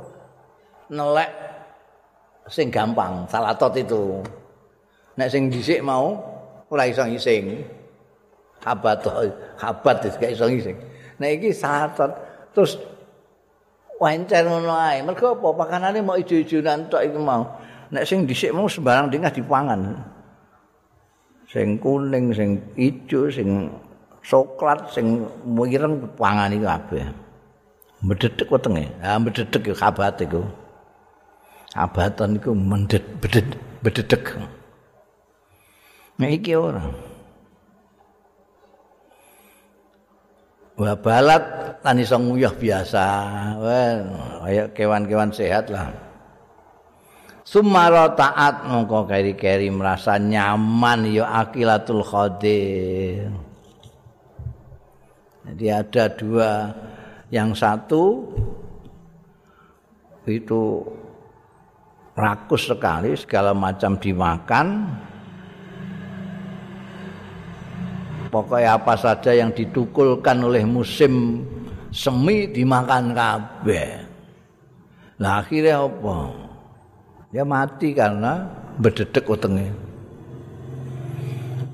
nelek sing gampang salatot itu. Nek sing dhisik mau ora iso ngising habat habat gak iso ngising nek iki salatot terus wancar ngono ae mergo apa pakanane mau ijo-ijonan tok iku mau nek sing dhisik mau sembarang dingah dipangan sing kuning sing ijo sing coklat sing mireng pangan iki kabeh mededek wetenge. Ha mededek ya kabat iku. Abatan iku mendet bedet bededek. Nek iki ora. Wah balat lan iso nguyah biasa. Wah, kaya kewan-kewan sehat lah. Sumara taat mongko keri-keri merasa nyaman ya akilatul khadir. Jadi ada dua yang satu itu rakus sekali segala macam dimakan pokoknya apa saja yang ditukulkan oleh musim semi dimakan kabeh nah akhirnya apa dia mati karena berdedek utengnya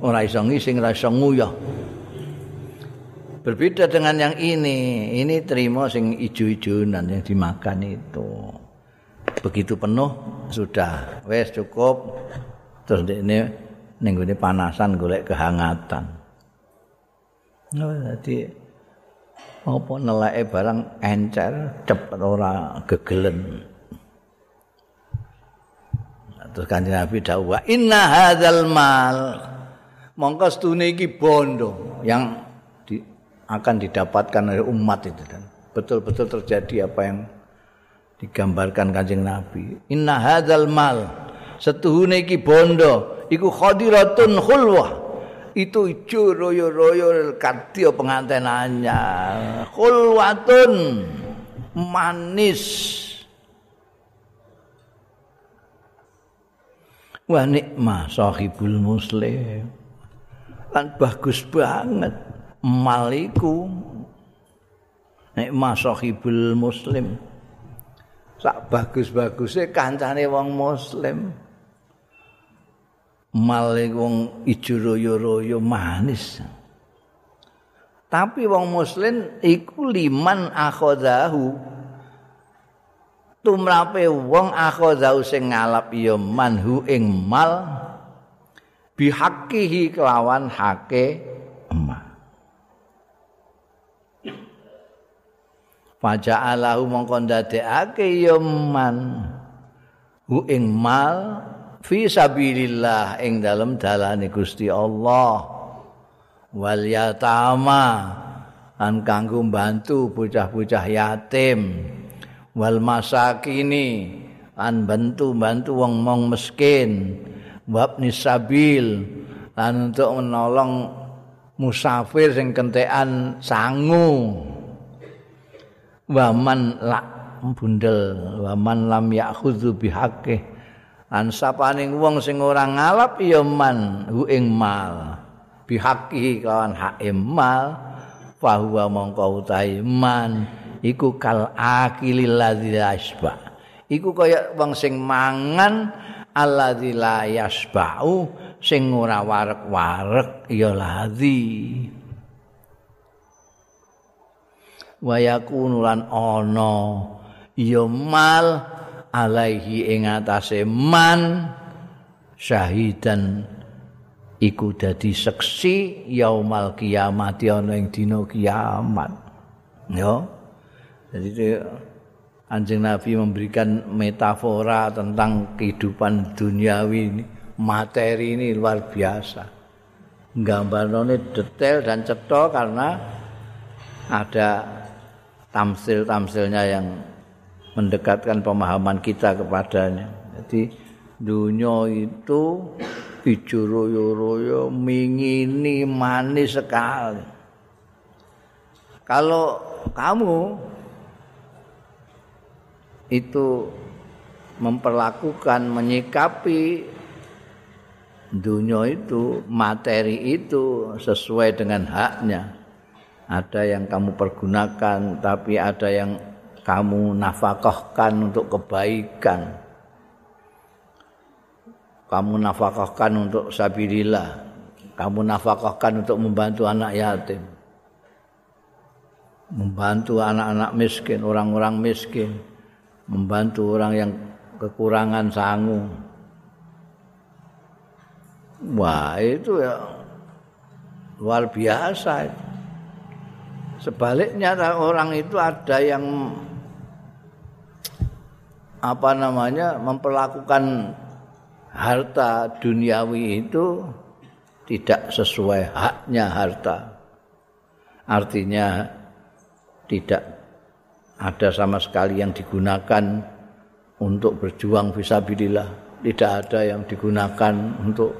orang iso ngising ora iso Berbeda dengan yang ini. Ini terima sing ijo-ijonan yang dimakan itu. Begitu penuh sudah wes cukup. Terus ini ning panasan golek kehangatan. Oh, jadi apa nelake barang encer cepet ora gegelen. Terus kanjeng Nabi dawuh, "Inna hadzal mal" mongko stune iki bondo yang akan didapatkan oleh umat itu dan betul-betul terjadi apa yang digambarkan kanjeng Nabi. Inna hadzal mal setuhune iki bondo iku khadiratun khulwah. Itu ijo royo-royo kadya pengantenannya. Khulwatun manis. Wah nikmah sahibul muslim. Kan bagus banget. maliku nek masahibul muslim sak bagus-baguse kancane wong muslim malik wong ijo royo-royo manis. Tapi wong muslim iku liman akhadahu tumrape wong akhadahu sing ngalap ya manhu ing mal. Bihaqihi kelawan hake emas faja'alahu mongko ndadekake ya man. Hu ing mal fi sabilillah ing dalem dalane Gusti Allah. Wal yatama an kanggo bantu bocah-bocah yatim. Wal masakini an bantu-bantu wong-wong miskin. Wab nisabil lan untuk menolong musafir sing kentekan sangu. Waman la bundel waman lam yakhudhu bihaqqi lan sapaning wong sing ora ngalap ya man hu ing mal. Bihaqqi kawan hak mal. Fahuwa mongko utahe man. Iku kal akilil ladzi yasba. Iku kaya wong sing mangan alladzi la yasba'u. Sing ora warek-warek ya ladzi. Wa yakunu lan ana ya mal alaihi ing atase man syahidan iku dadi seksi yaumal kiamat ana ing dina kiamat ya jadi Anjing Nabi memberikan metafora tentang kehidupan duniawi ini materi ini luar biasa. Gambarnya detail dan cetok karena ada tamsil-tamsilnya yang mendekatkan pemahaman kita kepadanya. Jadi dunia itu hijau royo-royo, mingini, manis sekali. Kalau kamu itu memperlakukan, menyikapi dunia itu, materi itu sesuai dengan haknya. Ada yang kamu pergunakan, tapi ada yang kamu nafkahkan untuk kebaikan. Kamu nafkahkan untuk sabilillah. Kamu nafkahkan untuk membantu anak yatim. Membantu anak-anak miskin, orang-orang miskin. Membantu orang yang kekurangan sangu. Wah itu ya luar biasa. Sebaliknya orang itu ada yang apa namanya memperlakukan harta duniawi itu tidak sesuai haknya harta. Artinya tidak ada sama sekali yang digunakan untuk berjuang visabilillah. Tidak ada yang digunakan untuk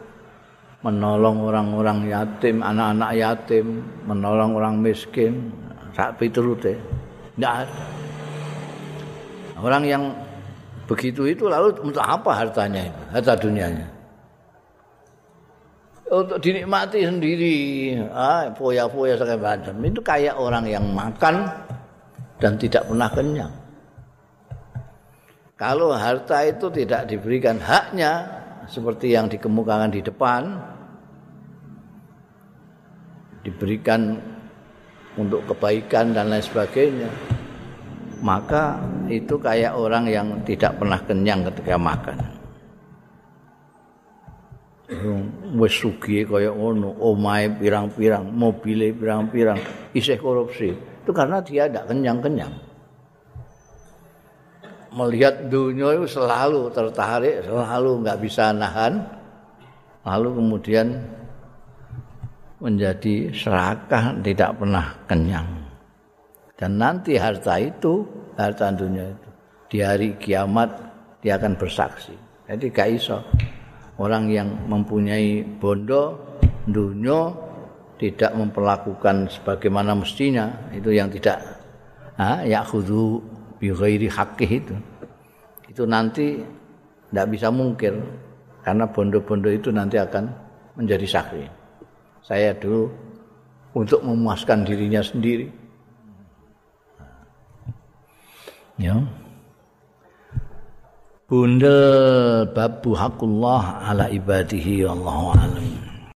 menolong orang-orang yatim, anak-anak yatim, menolong orang miskin, sak piturute. Tidak ada. Orang yang begitu itu lalu untuk apa hartanya itu, harta dunianya? Untuk dinikmati sendiri, ah, poya-poya segala macam. Itu kayak orang yang makan dan tidak pernah kenyang. Kalau harta itu tidak diberikan haknya, seperti yang dikemukakan di depan diberikan untuk kebaikan dan lain sebagainya maka itu kayak orang yang tidak pernah kenyang ketika makan. Wis sugih kaya ngono omahe pirang-pirang mobile pirang-pirang isih korupsi. Itu karena dia tidak kenyang-kenyang. Melihat dunia itu selalu tertarik, selalu nggak bisa nahan, lalu kemudian menjadi serakah, tidak pernah kenyang. Dan nanti harta itu, harta dunia itu, di hari kiamat dia akan bersaksi. Jadi gak iso. Orang yang mempunyai bondo, dunia, tidak memperlakukan sebagaimana mestinya, itu yang tidak, ah, ya khudu bi ghairi itu. Itu nanti tidak bisa mungkir karena bondo-bondo itu nanti akan menjadi saksi. Saya dulu untuk memuaskan dirinya sendiri. Ya. Bundel babu hakullah ala ibadihi Allahu alam